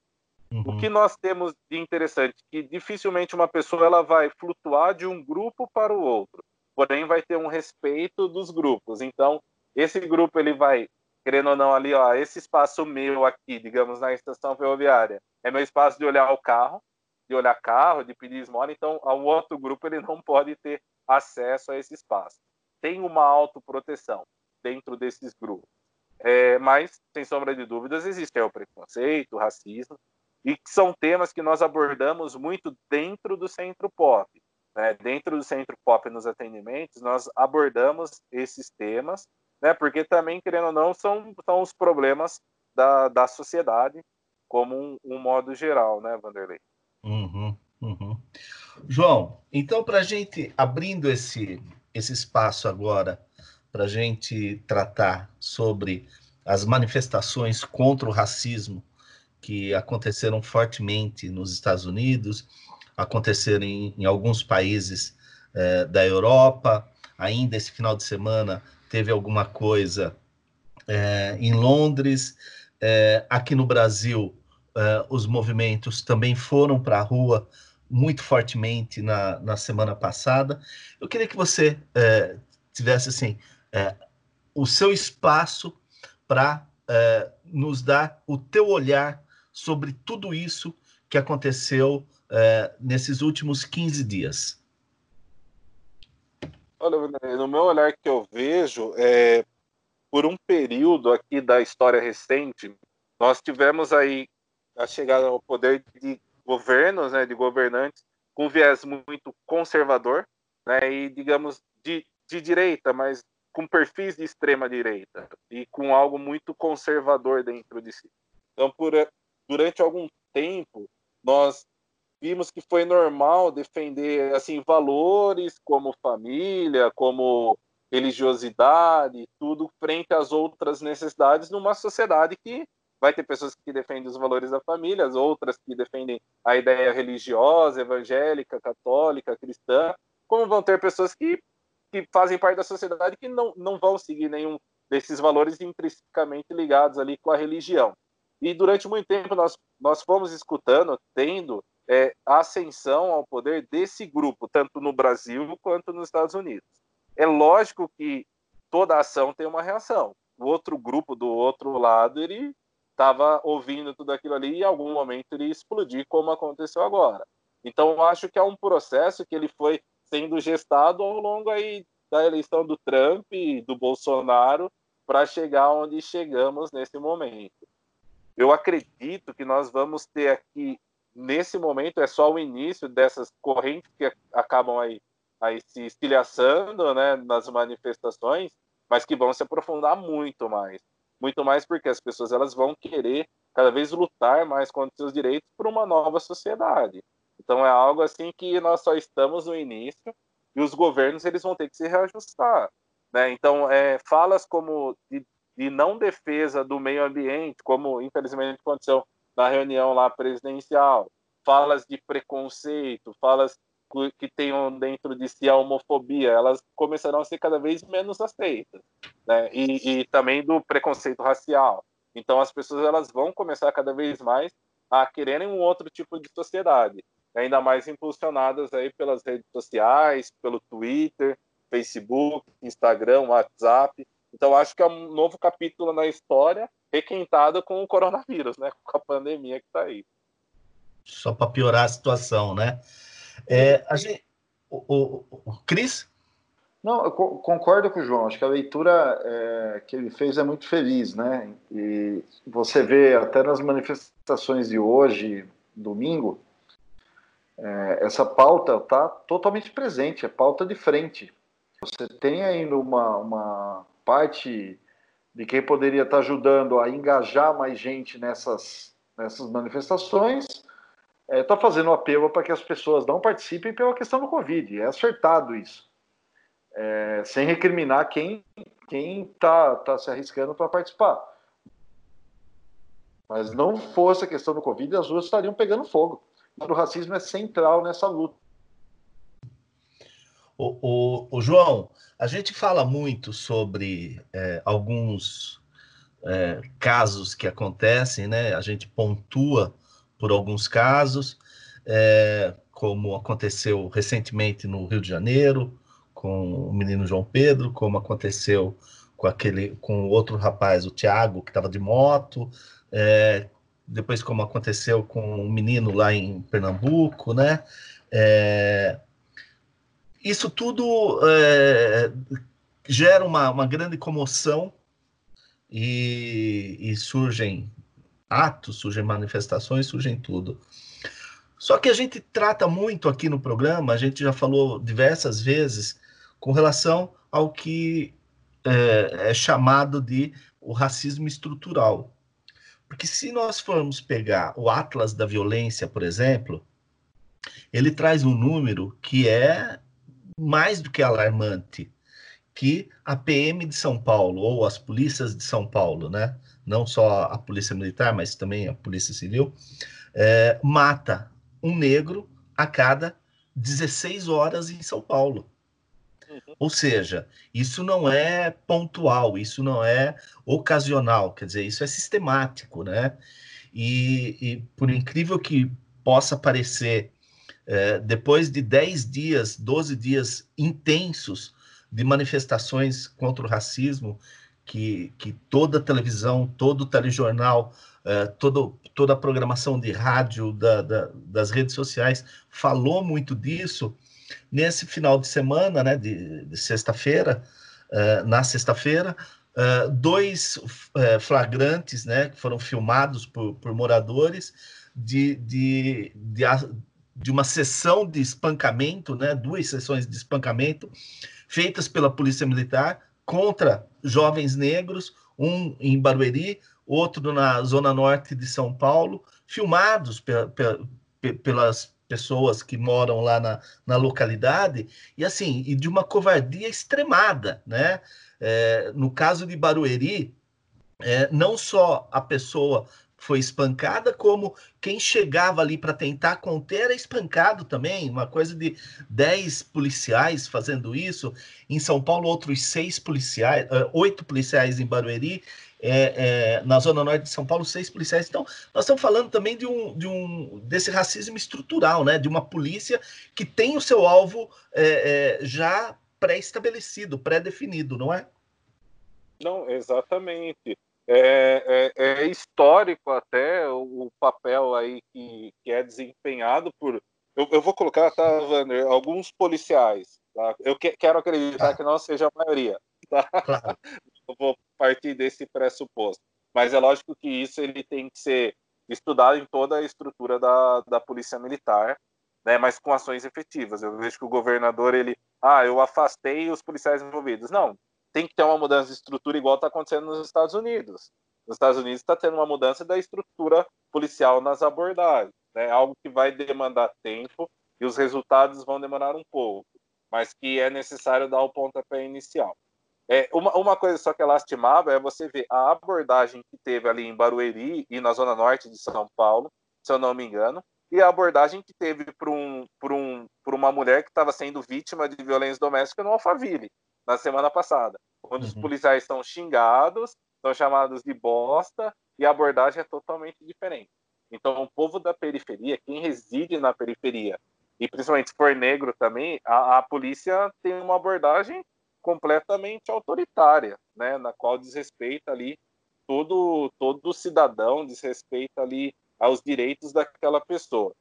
Uhum. O que nós temos de interessante que dificilmente uma pessoa ela vai flutuar de um grupo para o outro, porém vai ter um respeito dos grupos. Então, esse grupo ele vai querendo ou não ali, ó, esse espaço meu aqui, digamos na estação ferroviária, é meu espaço de olhar o carro, de olhar carro, de pedir esmola, então o outro grupo ele não pode ter acesso a esse espaço. Tem uma autoproteção dentro desses grupos. É, mas, sem sombra de dúvidas, existe o preconceito, o racismo, e são temas que nós abordamos muito dentro do Centro Pop. Né? Dentro do Centro Pop, nos atendimentos, nós abordamos esses temas, né? porque também, querendo ou não, são, são os problemas da, da sociedade como um, um modo geral, né, Vanderlei? Uhum, uhum. João, então, para a gente, abrindo esse, esse espaço agora, para a gente tratar sobre as manifestações contra o racismo que aconteceram fortemente nos Estados Unidos, aconteceram em, em alguns países eh, da Europa, ainda esse final de semana teve alguma coisa eh, em Londres, eh, aqui no Brasil os movimentos também foram para a rua muito fortemente na, na semana passada. Eu queria que você tivesse assim o seu espaço para nos dar o teu olhar sobre tudo isso que aconteceu é, nesses últimos 15 dias? Olha, no meu olhar que eu vejo, é, por um período aqui da história recente, nós tivemos aí a chegada ao poder de governos, né, de governantes com viés muito conservador, né, e digamos de, de direita, mas com perfis de extrema direita e com algo muito conservador dentro de si. Então, por, durante algum tempo, nós vimos que foi normal defender assim valores como família, como religiosidade, tudo frente às outras necessidades numa sociedade que vai ter pessoas que defendem os valores da família, as outras que defendem a ideia religiosa, evangélica, católica, cristã, como vão ter pessoas que, que fazem parte da sociedade que não, não vão seguir nenhum desses valores intrinsecamente ligados ali com a religião. E durante muito tempo nós, nós fomos escutando, tendo é, a ascensão ao poder desse grupo, tanto no Brasil quanto nos Estados Unidos. É lógico que toda ação tem uma reação. O outro grupo do outro lado, ele estava ouvindo tudo aquilo ali e em algum momento ele explodir, como aconteceu agora. Então, eu acho que é um processo que ele foi sendo gestado ao longo aí da eleição do Trump e do Bolsonaro para chegar onde chegamos nesse momento. Eu acredito que nós vamos ter aqui, nesse momento, é só o início dessas correntes que acabam aí, aí se estilhaçando né, nas manifestações, mas que vão se aprofundar muito mais. Muito mais porque as pessoas elas vão querer cada vez lutar mais contra seus direitos por uma nova sociedade. Então é algo assim que nós só estamos no início e os governos eles vão ter que se reajustar. Né? Então, é, falas como de de não defesa do meio ambiente, como infelizmente aconteceu na reunião lá presidencial, falas de preconceito, falas que tenham dentro de si a homofobia, elas começarão a ser cada vez menos aceitas, né? E, e também do preconceito racial. Então as pessoas elas vão começar cada vez mais a quererem um outro tipo de sociedade, ainda mais impulsionadas aí pelas redes sociais, pelo Twitter, Facebook, Instagram, WhatsApp, então, acho que é um novo capítulo na história, requentado com o coronavírus, né? Com a pandemia que está aí. Só para piorar a situação, né? É, a gente, o, o, o Cris? Não, eu concordo com o João. Acho que a leitura é, que ele fez é muito feliz, né? E você vê até nas manifestações de hoje, domingo, é, essa pauta está totalmente presente, é pauta de frente. Você tem ainda uma, uma parte de quem poderia estar ajudando a engajar mais gente nessas, nessas manifestações, está é, tá fazendo apelo para que as pessoas não participem pela questão do Covid. É acertado isso. É, sem recriminar quem está tá se arriscando para participar. Mas não fosse a questão do Covid, as ruas estariam pegando fogo. O racismo é central nessa luta. O, o, o João, a gente fala muito sobre é, alguns é, casos que acontecem, né? A gente pontua por alguns casos, é, como aconteceu recentemente no Rio de Janeiro com o menino João Pedro, como aconteceu com aquele, com o outro rapaz, o Tiago, que estava de moto, é, depois como aconteceu com um menino lá em Pernambuco, né? É, isso tudo é, gera uma, uma grande comoção e, e surgem atos, surgem manifestações, surgem tudo. Só que a gente trata muito aqui no programa, a gente já falou diversas vezes com relação ao que é, é chamado de o racismo estrutural. Porque se nós formos pegar o Atlas da Violência, por exemplo, ele traz um número que é mais do que alarmante, que a PM de São Paulo, ou as polícias de São Paulo, né? não só a polícia militar, mas também a polícia civil, é, mata um negro a cada 16 horas em São Paulo. Uhum. Ou seja, isso não é pontual, isso não é ocasional, quer dizer, isso é sistemático, né? E, e por incrível que possa parecer, é, depois de 10 dias, 12 dias intensos de manifestações contra o racismo, que, que toda a televisão, todo o telejornal, é, todo, toda a programação de rádio, da, da, das redes sociais falou muito disso. Nesse final de semana, né, de, de sexta-feira, uh, na sexta-feira, uh, dois uh, flagrantes, né, que foram filmados por, por moradores de, de, de, de, uma sessão de espancamento, né, duas sessões de espancamento feitas pela Polícia Militar contra jovens negros, um em Barueri, outro na zona norte de São Paulo, filmados pelas pessoas que moram lá na, na localidade, e assim, e de uma covardia extremada, né? É, no caso de Barueri, é, não só a pessoa foi espancada, como quem chegava ali para tentar conter era espancado também, uma coisa de 10 policiais fazendo isso. Em São Paulo, outros seis policiais, oito policiais em Barueri, é, é, na zona norte de São Paulo, seis policiais. Então, nós estamos falando também de um, de um desse racismo estrutural, né? De uma polícia que tem o seu alvo é já pré-estabelecido, pré-definido, não é? Não, exatamente. É, é, é, histórico até o, o, papel aí que, que é desempenhado por. Eu, eu vou colocar, tá, Wander, alguns policiais. Tá? Eu que, quero acreditar ah. que não seja a maioria. Tá? Claro. [laughs] Eu vou partir desse pressuposto. Mas é lógico que isso ele tem que ser estudado em toda a estrutura da, da polícia militar, né, mas com ações efetivas. Eu vejo que o governador, ele, ah, eu afastei os policiais envolvidos. Não, tem que ter uma mudança de estrutura igual está acontecendo nos Estados Unidos. Nos Estados Unidos está tendo uma mudança da estrutura policial nas abordagens, né? Algo que vai demandar tempo e os resultados vão demorar um pouco, mas que é necessário dar o pontapé inicial. É, uma, uma coisa só que é lastimável é você ver a abordagem que teve ali em Barueri e na zona norte de São Paulo, se eu não me engano, e a abordagem que teve por, um, por, um, por uma mulher que estava sendo vítima de violência doméstica no Alphaville na semana passada, onde uhum. os policiais são xingados, são chamados de bosta e a abordagem é totalmente diferente. Então, o povo da periferia, quem reside na periferia, e principalmente se for negro também, a, a polícia tem uma abordagem completamente autoritária, né, na qual desrespeita ali todo todo cidadão, desrespeita ali aos direitos daquela pessoa.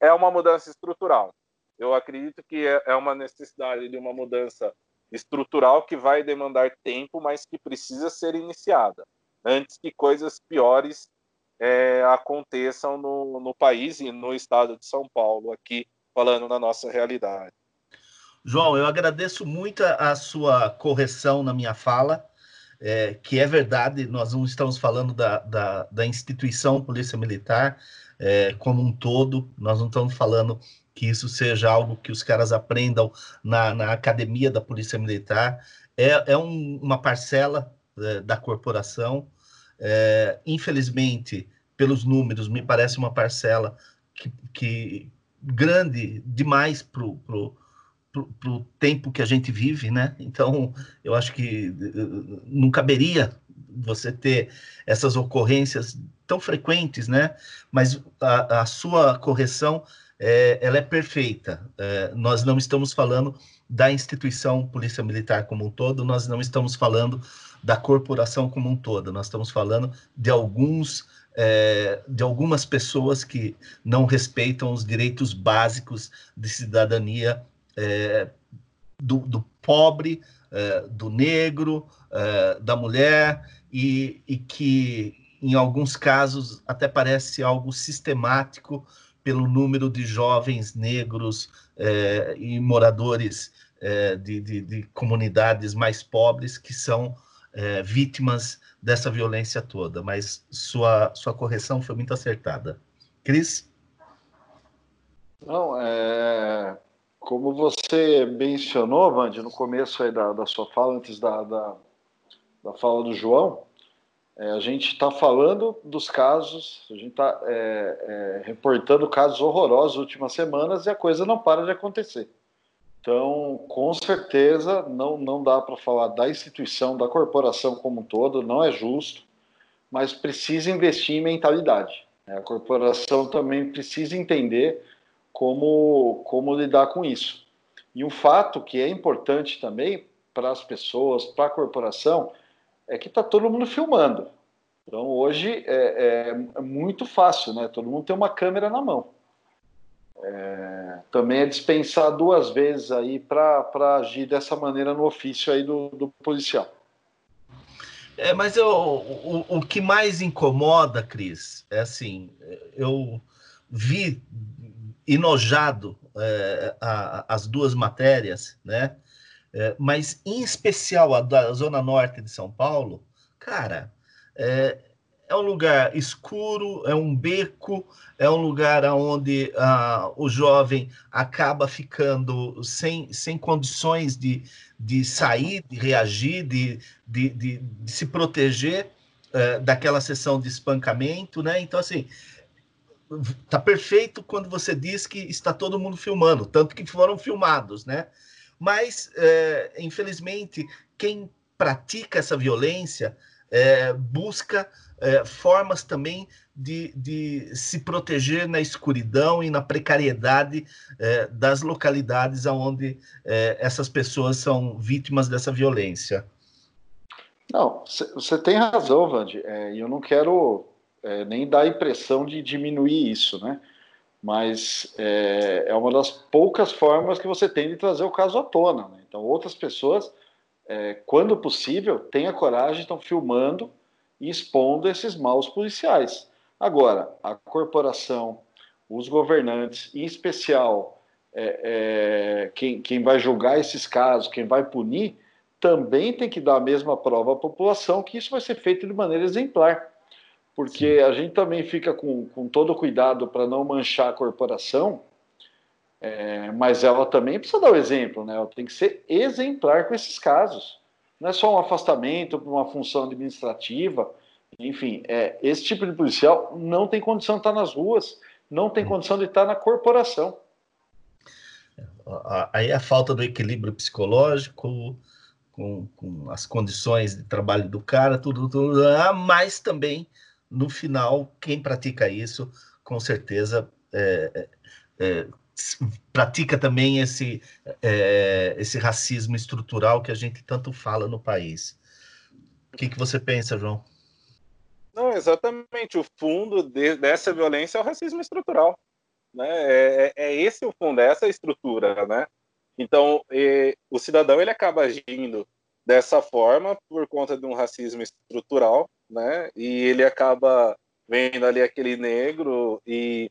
É uma mudança estrutural. Eu acredito que é, é uma necessidade de uma mudança estrutural que vai demandar tempo, mas que precisa ser iniciada antes que coisas piores é, aconteçam no, no país e no estado de São Paulo, aqui falando na nossa realidade. João, eu agradeço muito a sua correção na minha fala, é, que é verdade, nós não estamos falando da, da, da instituição Polícia Militar é, como um todo, nós não estamos falando que isso seja algo que os caras aprendam na, na academia da Polícia Militar. É, é um, uma parcela é, da corporação. É, infelizmente, pelos números, me parece uma parcela que, que grande demais para o pro tempo que a gente vive, né? Então, eu acho que uh, não caberia você ter essas ocorrências tão frequentes, né? Mas a, a sua correção é, ela é perfeita. É, nós não estamos falando da instituição Polícia Militar como um todo, nós não estamos falando da corporação como um todo, nós estamos falando de alguns é, de algumas pessoas que não respeitam os direitos básicos de cidadania é, do, do, pobre, é, do negro, é, da mulher, e, e, que, em alguns casos, até parece algo sistemático pelo número de jovens negros é, e moradores é, de, de, de, comunidades mais pobres que são vítimas dessa violência toda, mas sua, sua correção foi muito acertada. Cris? Não, é, como você mencionou, Vande, no começo da, da sua fala, antes da, da, da fala do João, é, a gente está falando dos casos, a gente está é, é, reportando casos horrorosos nas últimas semanas e a coisa não para de acontecer. Então, com certeza, não, não dá para falar da instituição, da corporação como um todo, não é justo, mas precisa investir em mentalidade. A corporação também precisa entender como, como lidar com isso. E um fato que é importante também para as pessoas, para a corporação, é que está todo mundo filmando. Então, hoje é, é, muito fácil, né? Todo mundo tem uma câmera na mão. É, também é dispensar duas vezes aí para agir dessa maneira no ofício aí do, do policial. É, mas eu, o, o que mais incomoda, Cris, é assim, eu vi enojado é, a, as duas matérias, né? É, mas em especial a da Zona Norte de São Paulo, cara, é, é um lugar escuro, é um beco, é um lugar onde ah, o jovem acaba ficando sem, sem condições de, de sair, de reagir, de, de, de, de se proteger eh, daquela sessão de espancamento, né? Então, assim, tá perfeito quando você diz que está todo mundo filmando, tanto que foram filmados, né? Mas, eh, infelizmente, quem pratica essa violência eh, busca é, formas também de, de, se proteger na escuridão e na precariedade é, das localidades onde é, essas pessoas são vítimas dessa violência. Não, você tem razão, Vande, é, e eu não quero é, nem dar a impressão de diminuir isso, né? Mas é, é, uma das poucas formas que você tem de trazer o caso à tona. Né? Então, outras pessoas, quando possível, têm a coragem, estão filmando e expondo esses maus policiais. Agora, a corporação, os governantes, em especial é, é, quem, quem vai julgar esses casos, quem vai punir, também tem que dar a mesma prova à população que isso vai ser feito de maneira exemplar. Porque Sim. a gente também fica com, com todo cuidado para não manchar a corporação, é, mas ela também precisa dar o exemplo, né? ela tem que ser exemplar com esses casos. Não é só um afastamento para uma função administrativa. Enfim, é, esse tipo de policial não tem condição de estar nas ruas, não tem condição de estar na corporação. Aí a falta do equilíbrio psicológico, com, com, as condições de trabalho do cara, tudo, tudo, ah, mas também, no final, quem pratica isso, com certeza, é, é, é pratica também esse, é, esse racismo estrutural que a gente tanto fala no país. O que, que você pensa, João? Não, exatamente. O fundo de, dessa violência é o racismo estrutural. Né? É, é, é esse o fundo, é essa estrutura. Né? Então, e, o cidadão ele acaba agindo dessa forma por conta de um racismo estrutural, né? E ele acaba vendo ali aquele negro e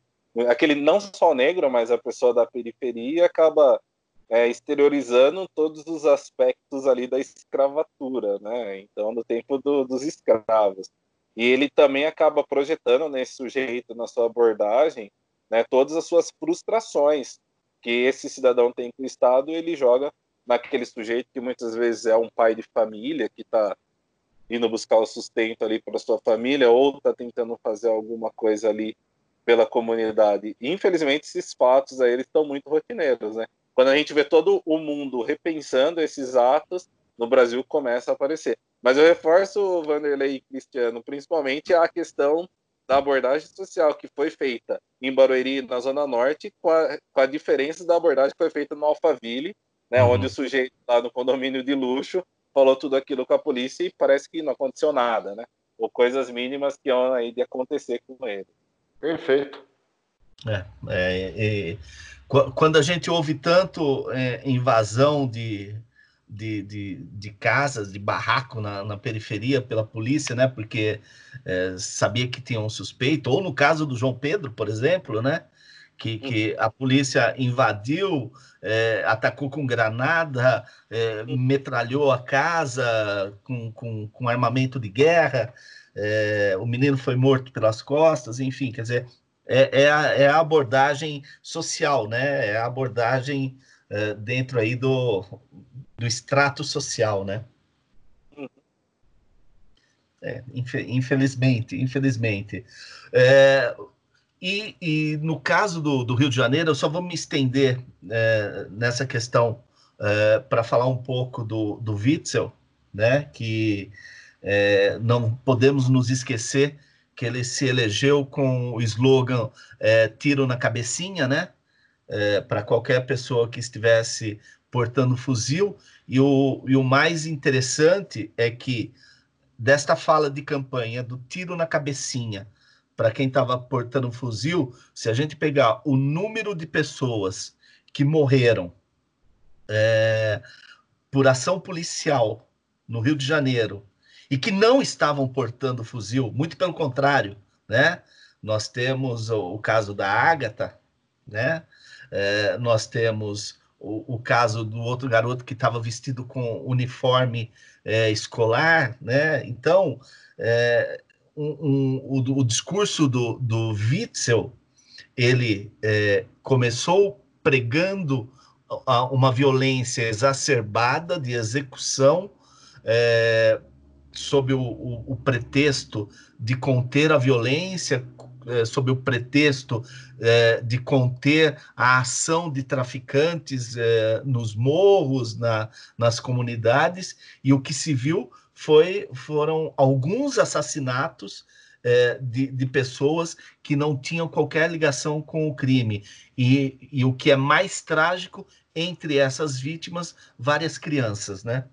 aquele não só negro, mas a pessoa da periferia acaba é, exteriorizando todos os aspectos ali da escravatura, né? Então, no tempo do, dos escravos. E ele também acaba projetando nesse sujeito, na sua abordagem, né, todas as suas frustrações que esse cidadão tem com o Estado, ele joga naquele sujeito que muitas vezes é um pai de família que está indo buscar o sustento ali para sua família ou está tentando fazer alguma coisa ali pela comunidade. infelizmente, esses fatos aí eles estão muito rotineiros, né? Quando a gente vê todo o mundo repensando esses atos, no Brasil começa a aparecer. Mas eu reforço, Vanderlei e Cristiano, principalmente a questão da abordagem social que foi feita em Barueri, na Zona Norte, com a, com a diferença da abordagem que foi feita no Alphaville, né, uhum. onde o sujeito lá no condomínio de luxo falou tudo aquilo com a polícia e parece que não aconteceu nada, né? ou coisas mínimas que iam aí de acontecer com ele. Perfeito. É, é, é, quando a gente ouve tanto é, invasão de, de, de, de, casas, de barraco na, na, periferia pela polícia, né? Porque é, sabia que tinha um suspeito, ou no caso do João Pedro, por exemplo, né? Que, que a polícia invadiu, é, atacou com granada, é, metralhou a casa com, com, com armamento de guerra, é, o menino foi morto pelas costas, enfim, quer dizer, é, é, a, é a abordagem social, né? É a abordagem é, dentro aí do, do extrato social, né? É, infelizmente, infelizmente. É, e, e, no caso do, do, Rio de Janeiro, eu só vou me estender é, nessa questão é, para falar um pouco do, do Witzel, né? Que é, não podemos nos esquecer que ele se elegeu com o slogan é, tiro na cabecinha, né? É, para qualquer pessoa que estivesse portando fuzil. E o, e o mais interessante é que desta fala de campanha do tiro na cabecinha para quem estava portando fuzil, se a gente pegar o número de pessoas que morreram é, por ação policial no Rio de Janeiro e que não estavam portando fuzil, muito pelo contrário, né? Nós temos o, o caso da Ágata, né? É, nós temos o, o, caso do outro garoto que estava vestido com uniforme é, escolar, né? Então, é, um, o, o, discurso do, do Witzel, ele é, começou pregando uma violência exacerbada de execução é, sob o, o, o pretexto de conter a violência, é, sob o pretexto é, de conter a ação de traficantes é, nos morros, na, nas comunidades, e o que se viu foi, foram alguns assassinatos é, de, de, pessoas que não tinham qualquer ligação com o crime. E, e o que é mais trágico, entre essas vítimas, várias crianças, né?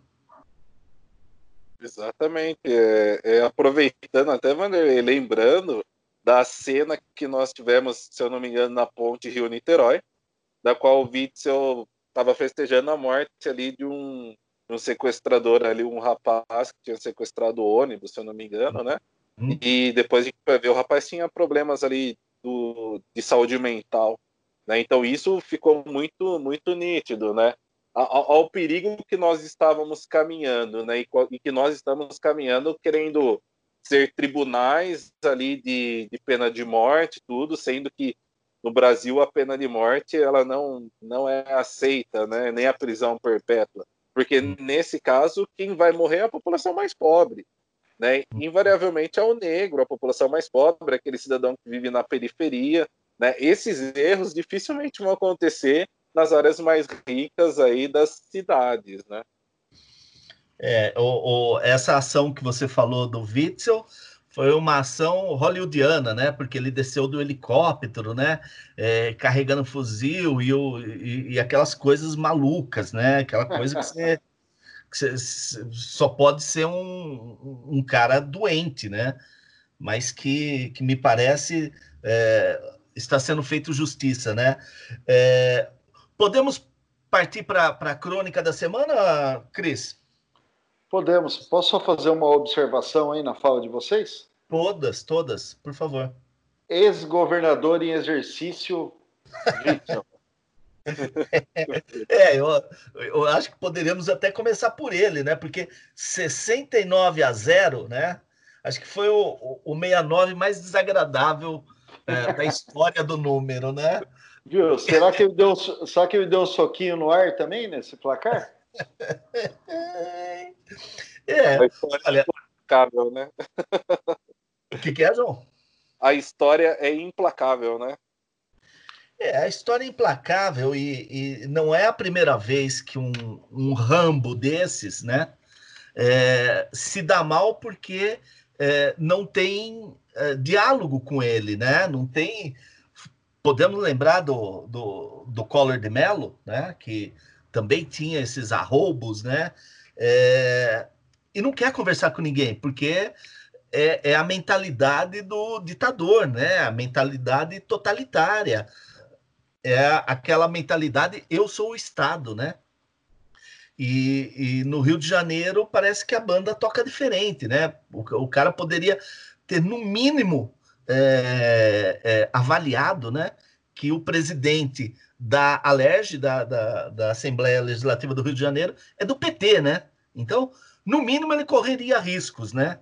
Exatamente. É, é, aproveitando até, Vanderlei, lembrando da cena que nós tivemos, se eu não me engano, na ponte Rio-Niterói, da qual o Witzel estava festejando a morte ali de um, um, sequestrador ali, um rapaz que tinha sequestrado o ônibus, se eu não me engano, né? Hum. E depois a gente vai ver, o rapaz tinha problemas ali do, de saúde mental, né? Então isso ficou muito, muito nítido, né? ao, ao, perigo que nós estávamos caminhando, né? E, e, que nós estamos caminhando querendo ser tribunais ali de, de pena de morte, tudo, sendo que no Brasil a pena de morte ela não, não é aceita, né? Nem a prisão perpétua, porque nesse caso quem vai morrer é a população mais pobre. Né? Invariavelmente é o negro, a população mais pobre, aquele cidadão que vive na periferia. Né? Esses erros dificilmente vão acontecer nas áreas mais ricas aí das cidades, né? É, o, o, essa ação que você falou do Witzel foi uma ação hollywoodiana, né? Porque ele desceu do helicóptero, né? É, carregando fuzil e, o, e, e, aquelas coisas malucas, né? Aquela coisa que você, que você só pode ser um, um cara doente, né? Mas que, que me parece é, está sendo feito justiça, né? É, Podemos partir para a crônica da semana, Cris? Podemos. Posso só fazer uma observação aí na fala de vocês? Todas, todas, por favor. Ex-governador em exercício, [laughs] é, eu, eu acho que poderíamos até começar por ele, né? Porque 69 a 0, né? Acho que foi o, o 69 mais desagradável é, da [laughs] história do número, né? Viu? Será que ele deu, será que ele deu um soquinho no ar também nesse placar? É, olha, implacável, né? O que, que é, João? A história é implacável, né? É, a história é implacável e, e não é a primeira vez que um, um Rambo desses, né, é, se dá mal porque é, não tem é, diálogo com ele, né? Não tem Podemos lembrar do, do, do Collor de Mello, né? Que também tinha esses arroubos, né? É, e não quer conversar com ninguém, porque é, é, a mentalidade do ditador, né? A mentalidade totalitária. É aquela mentalidade eu sou o Estado, né? E, e no Rio de Janeiro parece que a banda toca diferente, né? O, o cara poderia ter, no mínimo, é, é, avaliado, né? Que o presidente da Alerj, da, da, da Assembleia Legislativa do Rio de Janeiro, é do PT, né? Então, no mínimo, ele correria riscos, né?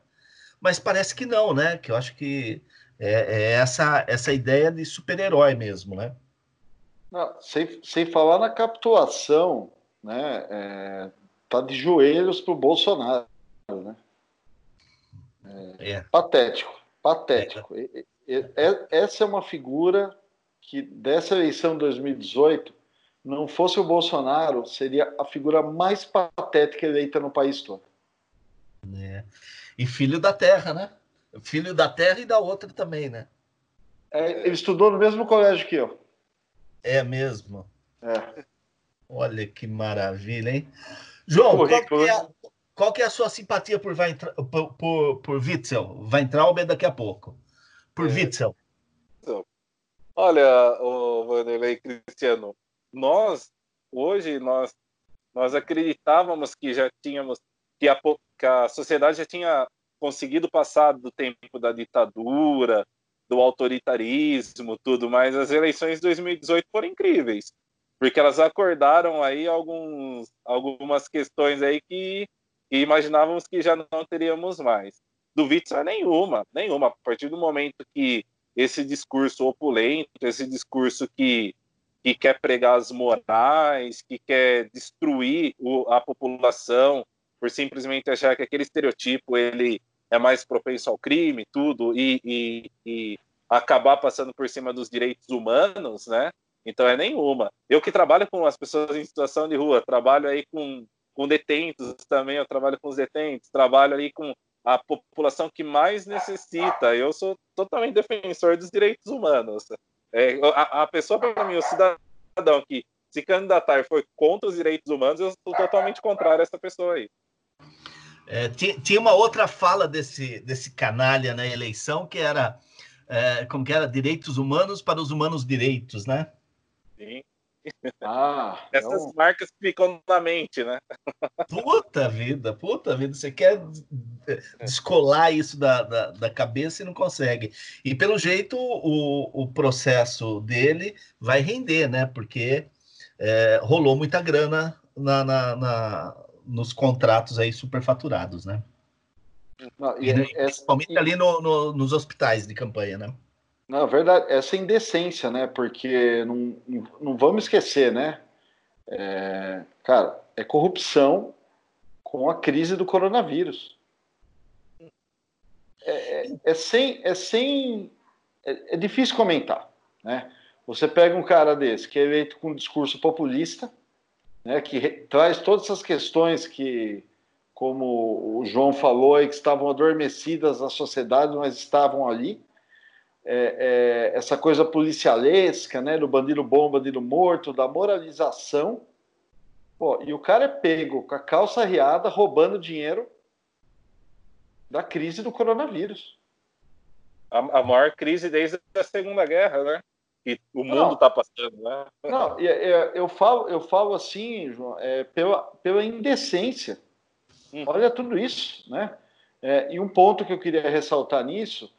Mas parece que não, né? Que eu acho que é, é essa, essa ideia de super-herói mesmo, né? Não, sem, sem falar na capitulação, né? É, tá de joelhos pro Bolsonaro, né? É, é. Patético, patético. Essa é uma figura que dessa eleição de 2018, não fosse o Bolsonaro, seria a figura mais patética eleita no país todo. É. E filho da terra, né? Filho da terra e da outra também, né? É, ele estudou no mesmo colégio que eu. É mesmo? É. Olha que maravilha, hein? João, qual que, é, qual que, é, a sua simpatia por, por, por, por Witzel? Weintraub daqui a pouco. Por é. Witzel. Olha, o Vanderlei Cristiano, nós hoje nós nós acreditávamos que já tínhamos que a, que a sociedade já tinha conseguido passar do tempo da ditadura, do autoritarismo, tudo, mas as eleições de 2018 foram incríveis, porque elas acordaram aí alguns, algumas questões aí que, que imaginávamos que já não teríamos mais. Do Witzel nenhuma, nenhuma. A partir do momento que esse discurso opulento, esse discurso que, que quer pregar as morais, que quer destruir o, a população por simplesmente achar que aquele estereotipo ele é mais propenso ao crime, tudo, e, e, e acabar passando por cima dos direitos humanos, né? Então é nenhuma. Eu que trabalho com as pessoas em situação de rua, trabalho aí com, com detentos também, eu trabalho com os detentos, trabalho aí com a população que mais necessita. Eu sou totalmente defensor dos direitos humanos. É, a, a, pessoa, para mim, o cidadão que se candidatar e for contra os direitos humanos, eu sou totalmente contrário a essa pessoa aí. É, tinha uma outra fala desse, desse canalha na eleição que era é, como que era direitos humanos para os humanos direitos, né? Sim. Ah, Essas então... marcas ficam na mente, né? Puta vida, puta vida. Você quer descolar isso da, da, da, cabeça e não consegue. E pelo jeito o, o processo dele vai render, né? Porque é, rolou muita grana na, na, na, nos contratos aí superfaturados, né? Não, e, e, é, principalmente ali no, no, nos hospitais de campanha, né? Na verdade, essa indecência, né? Porque não, não vamos esquecer, né? É, cara, é corrupção com a crise do coronavírus. É, é, é sem, é sem, é, é, difícil comentar, né? Você pega um cara desse que é eleito com um discurso populista, né? Que traz todas essas questões que, como o João falou, que estavam adormecidas na sociedade, mas estavam ali é, é, essa coisa policialesca, né, do bandido bom, bandido morto, da moralização. Pô, e o cara é pego com a calça riada, roubando dinheiro da crise do coronavírus. A, a maior crise desde a Segunda Guerra, né? Que o mundo está passando, né? Não, eu, eu, falo, eu falo assim, João, é, pela, pela indecência. Hum. Olha tudo isso, né? É, e um ponto que eu queria ressaltar nisso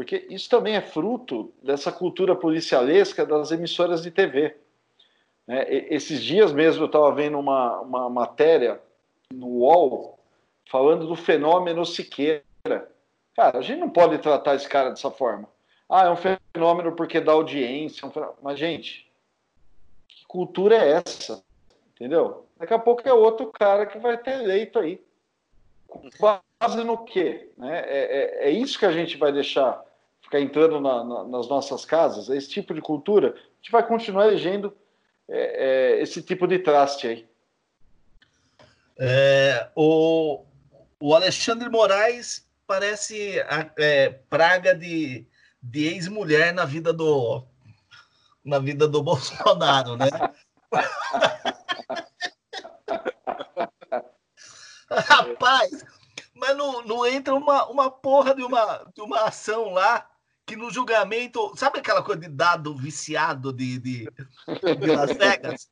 porque isso também é fruto dessa cultura policialesca das emissoras de TV. Né? Esses dias mesmo eu estava vendo uma, uma matéria no UOL falando do fenômeno Siqueira. Cara, a gente não pode tratar esse cara dessa forma. Ah, é um fenômeno porque dá audiência. Um Mas, gente, que cultura é essa? Entendeu? Daqui a pouco é outro cara que vai ter eleito aí base no quê? Né? É, é, é, isso que a gente vai deixar ficar entrando na, na, nas nossas casas, esse tipo de cultura, a gente vai continuar elegendo é, é esse tipo de traste aí. É, o, o Alexandre Moraes parece a, é, praga de, de ex-mulher na vida do na vida do [laughs] Bolsonaro, né? [laughs] Rapaz, mas não, não entra uma, uma porra de uma, de uma ação lá que no julgamento. Sabe aquela coisa de dado viciado de, de, de Las Vegas?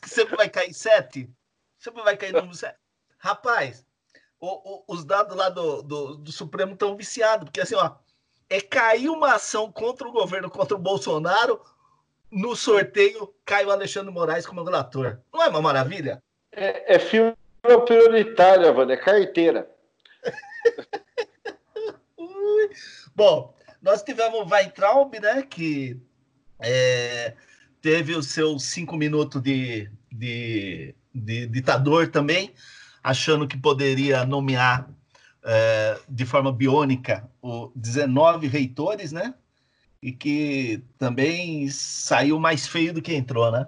Que sempre vai cair sete? Sempre vai cair número sete. Rapaz, o, o, os dados lá do, do, do Supremo estão viciados, porque assim, ó, é cair uma ação contra o governo, contra o Bolsonaro, no sorteio cai o Alexandre Moraes como relator. Não é uma maravilha? É, é filme prioritário, Wanda, é carteira. [laughs] Bom, nós tivemos o Weintraub, né, que é, teve os seus cinco minutos de, de, de ditador também, achando que poderia nomear é, de forma biônica o 19 reitores, né? E que também saiu mais feio do que entrou, né?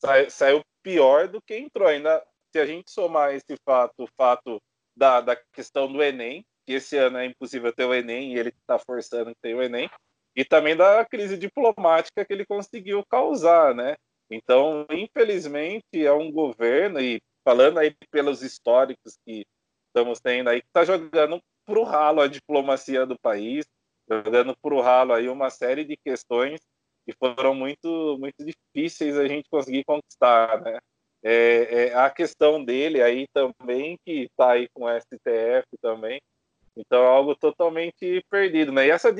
Sa saiu pior do que entrou. Ainda se a gente somar esse fato, o fato da, da questão do Enem, que esse ano é impossível ter o Enem e ele está forçando que tenha o Enem, e também da crise diplomática que ele conseguiu causar, né? Então, infelizmente, é um governo, e falando aí pelos históricos que estamos tendo aí, que está jogando para o ralo a diplomacia do país, jogando para o ralo aí uma série de questões que foram muito, muito difíceis a gente conseguir conquistar, né? É, é a questão dele aí também, que está aí com o STF também, então é algo totalmente perdido, né? E essa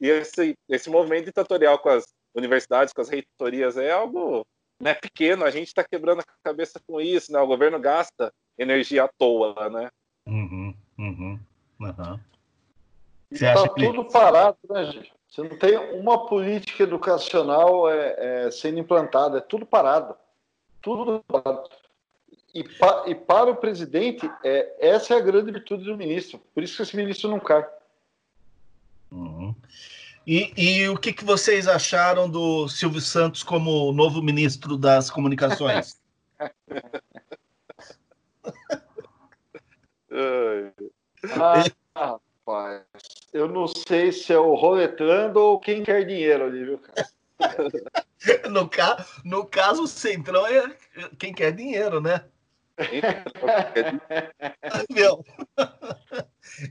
esse, esse movimento ditatorial com as universidades, com as reitorias, é algo né, pequeno, a gente está quebrando a cabeça com isso, né? O governo gasta energia à toa, né? Uhum, uhum, uhum. Tá que... tudo parado, né, gente? Você não tem uma política educacional é, é, sendo implantada, é tudo parado. Tudo parado. E, pa, e para o presidente, é, essa é a grande virtude do ministro. Por isso que esse ministro não cai. Uhum. E, e, o que, que vocês acharam do Silvio Santos como novo ministro das comunicações? [laughs] ah, rapaz, eu não sei se é o roletrando ou quem quer dinheiro ali, viu, cara? [laughs] no, ca... no caso, o Centrão é quem quer dinheiro, né? Meu.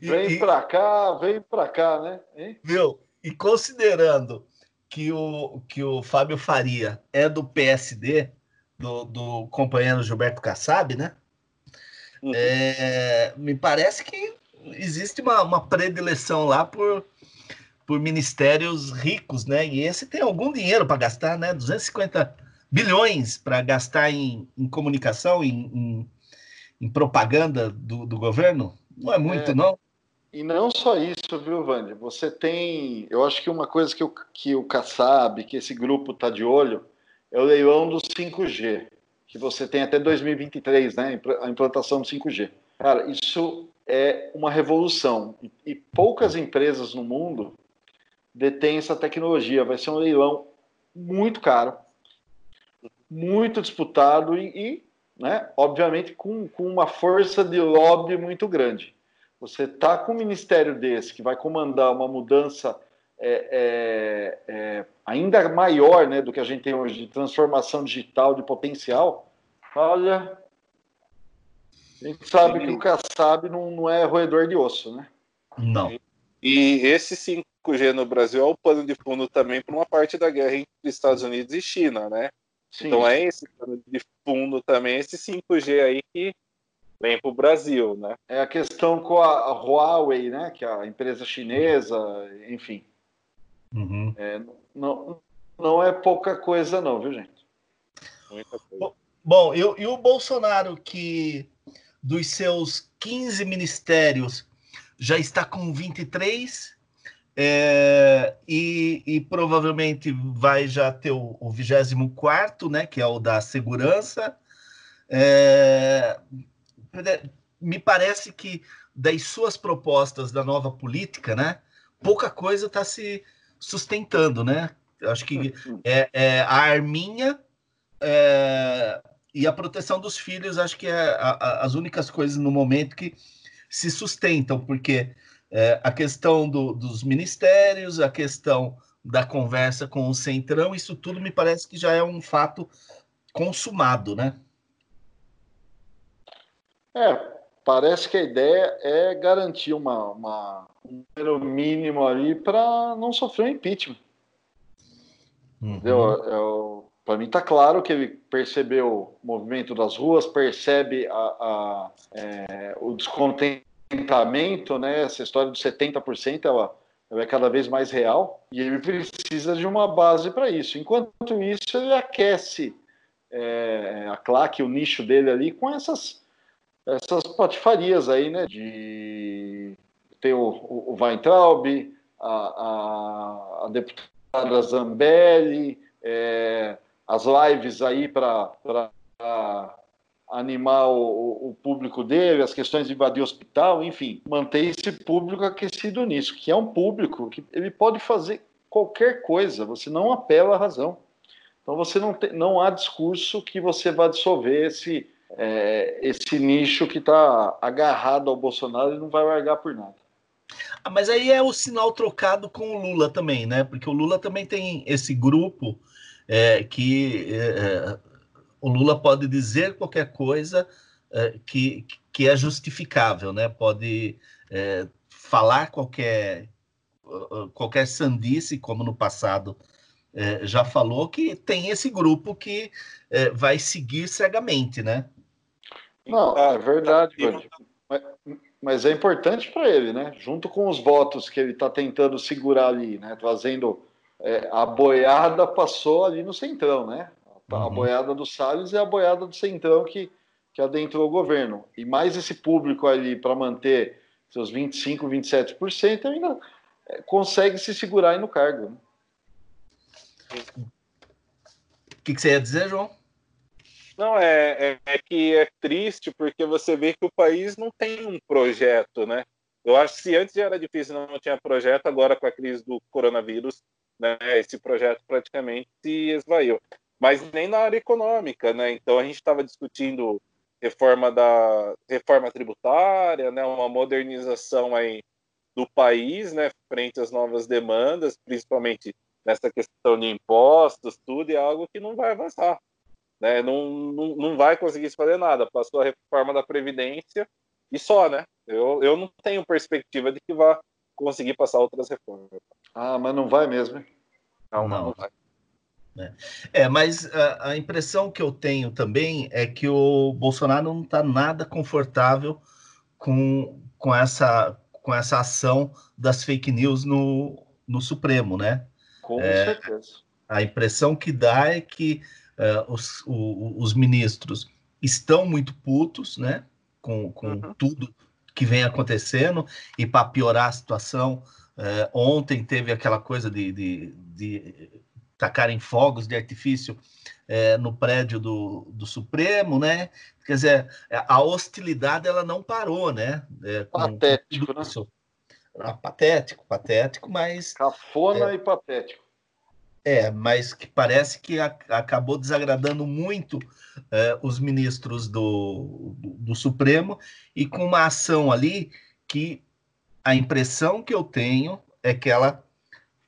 Vem pra cá, vem pra cá, né? Hein? Viu? E considerando que o, que o Fábio Faria é do PSD, do, do companheiro Gilberto Kassab, né? Uhum. É, me parece que existe uma, uma predileção lá por, por ministérios ricos, né? E esse tem algum dinheiro para gastar, né? 250 bilhões para gastar em, em comunicação, em, em, em propaganda do, do, governo? Não é muito, é, não? E não só isso, viu, Vande? Você tem. Eu acho que uma coisa que o, que o Kassab, que esse grupo está de olho, é o leilão do 5G, que você tem até 2023, né? A implantação do 5G. Cara, isso é uma revolução. E, e poucas empresas no mundo detêm essa tecnologia. Vai ser um leilão muito caro muito disputado e, e né, obviamente, com, com uma força de lobby muito grande. Você está com um ministério desse que vai comandar uma mudança é, é, é, ainda maior né, do que a gente tem hoje de transformação digital, de potencial, olha, a gente sabe que o Kassab não, não é roedor de osso, né? Não. E esse 5G no Brasil é o pano de fundo também para uma parte da guerra entre Estados Unidos e China, né? Sim. Então é esse de fundo também, esse 5G aí que vem para o Brasil, né? É a questão com a, Huawei, né? Que é a empresa chinesa, enfim. Uhum. É, não, não é pouca coisa não, viu, gente? Muita coisa. Bom, e, e o Bolsonaro que dos seus 15 ministérios já está com 23 é, e, e, provavelmente vai já ter o, o 24, né, que é o da segurança. É, me parece que das suas propostas da nova política, né, pouca coisa está se sustentando, né? Acho que é, é a arminha é, e a proteção dos filhos, acho que é a, a, as únicas coisas no momento que se sustentam, porque é, a questão do, dos ministérios, a questão da conversa com o Centrão, isso tudo me parece que já é um fato consumado, né? É, parece que a ideia é garantir uma, uma um número mínimo ali para não sofrer um impeachment. Uhum. Para mim está claro que ele percebeu o movimento das ruas, percebe a, a é, o descontentamento, né? Essa história dos 70% ela, ela é cada vez mais real e ele precisa de uma base para isso. Enquanto isso, ele aquece é, a claque, o nicho dele ali com essas essas patifarias aí, né? De ter o, o, o Weintraub, a, a, a deputada Zambelli, é, as lives aí para animar o, o, público dele, as questões de invadir o hospital, enfim, manter esse público aquecido nisso, que é um público que ele pode fazer qualquer coisa, você não apela à razão. Então você não, tem, não há discurso que você vá dissolver esse, é, esse nicho que está agarrado ao Bolsonaro e não vai largar por nada. Ah, mas aí é o sinal trocado com o Lula também, né? Porque o Lula também tem esse grupo é, que é, é, o Lula pode dizer qualquer coisa é, que, que é justificável, né? Pode é, falar qualquer qualquer sandice, como no passado é, já falou, que tem esse grupo que vai seguir cegamente, né? Não, é verdade, mas, mas é importante para ele, né? Junto com os votos que ele está tentando segurar ali, né? Trazendo é, a boiada passou ali no centrão, né? A uhum. boiada do Salles é a boiada do centrão que, que adentrou o governo. E mais esse público ali para manter seus 25, 27%, ainda é, consegue se segurar aí no cargo. Né? O que, que você ia dizer, João? Não, é, é, é, que é triste porque você vê que o país não tem um projeto, né? Eu acho que se antes já era difícil, não tinha projeto, agora com a crise do coronavírus, né, esse projeto praticamente se esvaiu. Mas nem na área econômica, né? Então a gente estava discutindo reforma da reforma tributária, né, uma modernização aí do país, né, frente às novas demandas, principalmente nessa questão de impostos, tudo, é algo que não vai avançar né? Não, não, não vai conseguir se fazer nada. Passou a reforma da Previdência e só, né? Eu, eu não tenho perspectiva de que vá conseguir passar outras reformas. Ah, mas não vai mesmo, hein? Não, não, não vai. É, é mas a, a, impressão que eu tenho também é que o Bolsonaro não está nada confortável com, com, essa, com essa ação das fake news no, no Supremo, né? Com é, certeza. A impressão que dá é que uh, os, o, os ministros estão muito putos, né? Com, com uhum. tudo que vem acontecendo e para piorar a situação, uh, ontem teve aquela coisa de, de, de tacarem fogos de artifício uh, no prédio do, do Supremo, né? Quer dizer, a hostilidade ela não parou, né? patético, né? Ah, patético, patético, mas. Cafona é, e patético. É, mas que parece que a, acabou desagradando muito é, os ministros do, do, do, Supremo e com uma ação ali que a impressão que eu tenho é que ela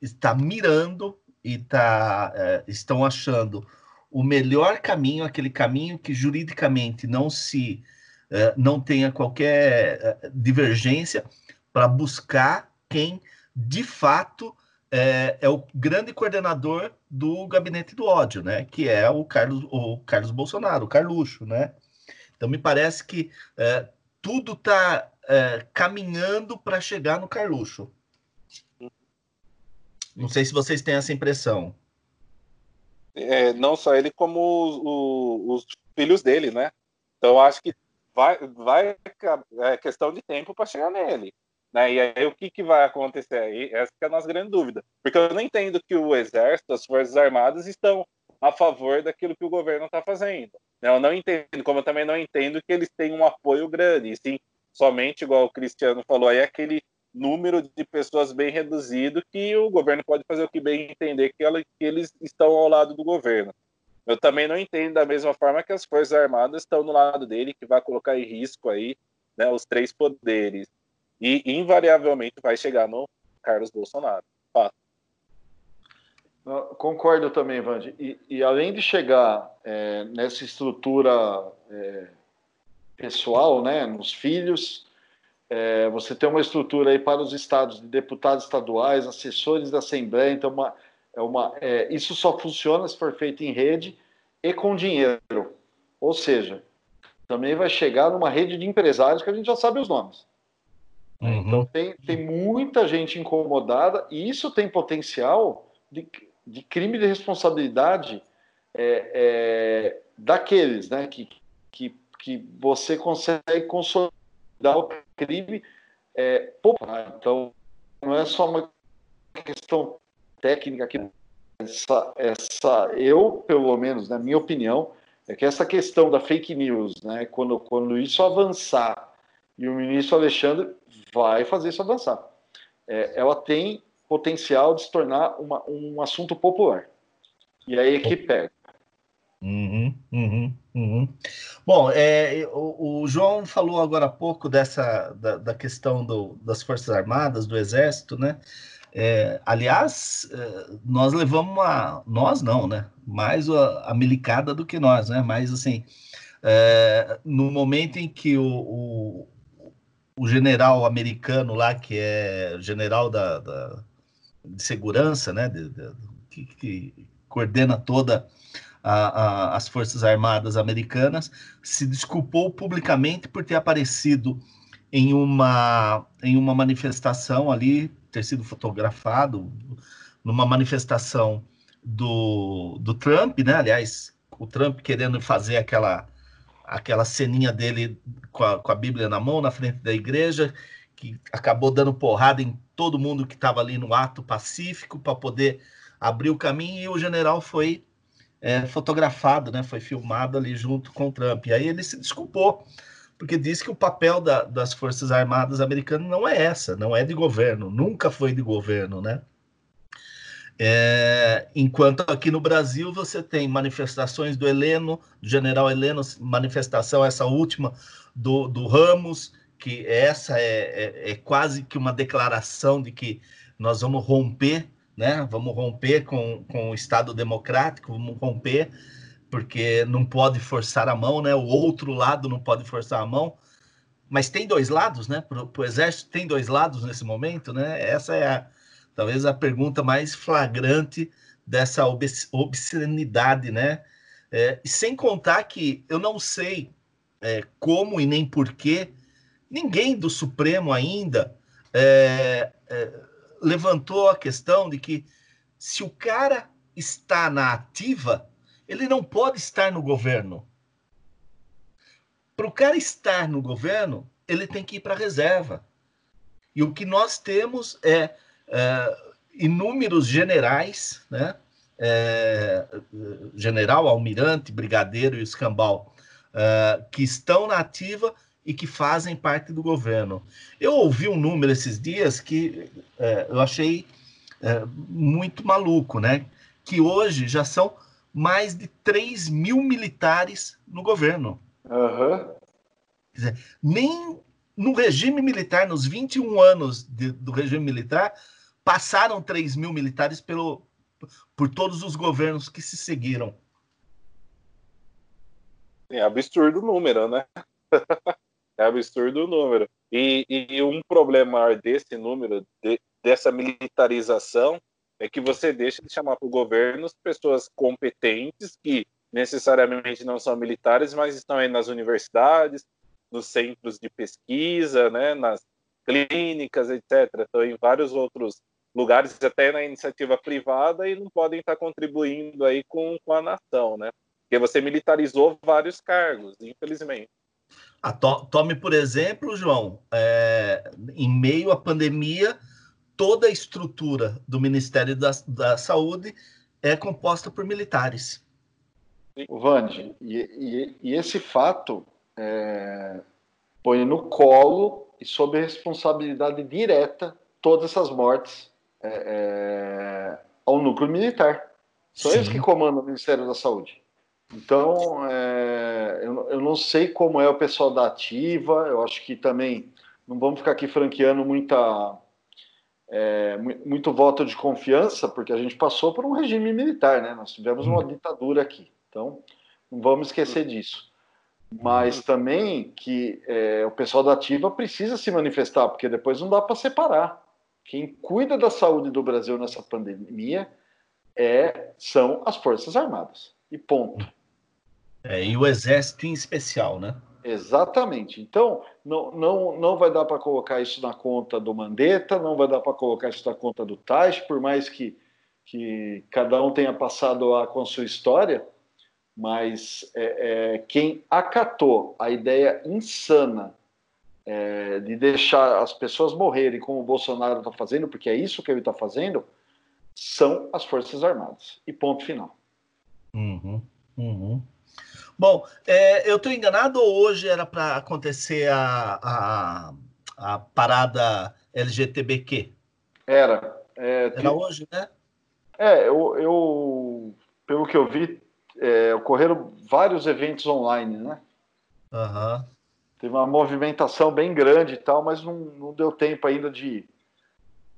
está mirando e tá, é, estão achando o melhor caminho, aquele caminho que juridicamente não se é, não tenha qualquer é, divergência para buscar quem de fato é, é, o grande coordenador do gabinete do ódio, né? Que é o Carlos, o Carlos Bolsonaro, o Carluxo, né? Então me parece que é, tudo está é, caminhando para chegar no Carluxo. Não sei se vocês têm essa impressão. É, não só ele, como os, os, os, filhos dele, né? Então acho que vai, vai é questão de tempo para chegar nele. Né? E aí o que, que vai acontecer aí? Essa é a nossa grande dúvida. Porque eu não entendo que o Exército, as Forças Armadas estão a favor daquilo que o governo está fazendo. Né? Eu não entendo, como eu também não entendo que eles têm um apoio grande. E sim, somente, igual o Cristiano falou, aí aquele número de pessoas bem reduzido que o governo pode fazer o que bem entender que, ela, que eles estão ao lado do governo. Eu também não entendo da mesma forma que as Forças Armadas estão no lado dele, que vai colocar em risco aí né, os três poderes e invariavelmente vai chegar no Carlos Bolsonaro. Fato. Concordo também, Vande. E, e, além de chegar é, nessa estrutura é, pessoal, né, nos filhos. É, você tem uma estrutura aí para os estados de deputados estaduais, assessores da Assembleia. Então, uma, é uma, é, isso só funciona se for feito em rede e com dinheiro. Ou seja, também vai chegar numa rede de empresários que a gente já sabe os nomes. Uhum. Então tem, tem muita gente incomodada e isso tem potencial de, de crime de responsabilidade é, é, daqueles né, que, que, que você consegue consolidar o crime é, popular. Então não é só uma questão técnica que essa, essa eu pelo menos na minha opinião é que essa questão da fake news, né, quando, quando isso avançar e o ministro Alexandre vai fazer isso avançar, é, ela tem potencial de se tornar uma, um assunto popular. E aí é que pega. Uhum, uhum, uhum. Bom, é, o, o, João falou agora há pouco dessa da, da questão do, das Forças Armadas, do Exército, né? É, aliás, é, nós levamos uma. Nós não, né? Mais a, a milicada do que nós, né? Mas, assim, é, no momento em que o, o, o, general americano lá, que é general da, da de segurança, né? De, de, que, que, coordena toda a, a, as Forças Armadas americanas, se desculpou publicamente por ter aparecido em uma, em uma manifestação ali ter sido fotografado numa manifestação do, do Trump, né? Aliás, o Trump querendo fazer aquela aquela ceninha dele com a, com a Bíblia na mão na frente da igreja, que acabou dando porrada em todo mundo que estava ali no ato pacífico para poder abrir o caminho e o general foi é, fotografado, né? Foi filmado ali junto com o Trump. E aí ele se desculpou porque diz que o papel da, das Forças Armadas americanas não é essa, não é de governo, nunca foi de governo, né? É, enquanto aqui no Brasil você tem manifestações do Heleno, do general Heleno, manifestação essa última do, do Ramos, que essa é, é, é, quase que uma declaração de que nós vamos romper, né? Vamos romper com, com o Estado democrático, vamos romper porque não pode forçar a mão, né? O outro lado não pode forçar a mão. Mas tem dois lados, né? O exército tem dois lados nesse momento, né? Essa é a, talvez a pergunta mais flagrante dessa obscenidade, né? É, sem contar que eu não sei é, como e nem porquê ninguém do Supremo ainda é, é levantou a questão de que se o cara está na ativa, ele não pode estar no governo. Para o cara estar no governo, ele tem que ir para a reserva. E o que nós temos é, é inúmeros generais, né? É, general, almirante, brigadeiro e escambau, é, que estão na ativa e que fazem parte do governo. Eu ouvi um número esses dias que é, eu achei é, muito maluco, né? Que hoje já são mais de 3 mil militares no governo. Uhum. Quer dizer, nem no regime militar, nos 21 anos de, do regime militar, passaram 3 mil militares pelo, por todos os governos que se seguiram. É absurdo o número, né? [laughs] é absurdo o número. E, e um problema desse número, de, dessa militarização, é que você deixa de chamar para o governo pessoas competentes que necessariamente não são militares, mas estão aí nas universidades, nos centros de pesquisa, né, nas clínicas, etc. Estão em vários outros lugares, até na iniciativa privada, e não podem estar contribuindo aí com, com a nação, né? Porque você militarizou vários cargos, infelizmente. Ah, to tome, por exemplo, João, é, em meio à pandemia, toda a estrutura do Ministério da, da Saúde é composta por militares. Vande, e, e, e esse fato é, põe no colo e sob responsabilidade direta todas essas mortes é, é, ao núcleo militar. São Sim. eles que comandam o Ministério da Saúde. Então, é, eu, eu, não sei como é o pessoal da ativa, eu acho que também não vamos ficar aqui franqueando muita é, muito voto de confiança, porque a gente passou por um regime militar, né? Nós tivemos uma uhum. ditadura aqui, então não vamos esquecer disso. mas também que é, o pessoal da ativa precisa se manifestar, porque depois não dá para separar. Quem cuida da saúde do Brasil nessa pandemia é, são as Forças Armadas. E ponto. É, e o Exército em especial, né? Exatamente. Então, não, não, não vai dar para colocar isso na conta do Mandetta, não vai dar para colocar isso na conta do Taish, por mais que, que cada um tenha passado lá com a sua história, mas é, é, quem acatou a ideia insana é, de deixar as pessoas morrerem como o Bolsonaro está fazendo, porque é isso que ele está fazendo, são as Forças Armadas. E ponto final. Uhum, uhum. Bom, é, eu estou enganado ou hoje era para acontecer a, a, a, parada LGTBQ? Era. É, era hoje, né? É, eu, eu, pelo que eu vi, é, ocorreram vários eventos online, né? Uhum. Teve uma movimentação bem grande e tal, mas não, não deu tempo ainda de,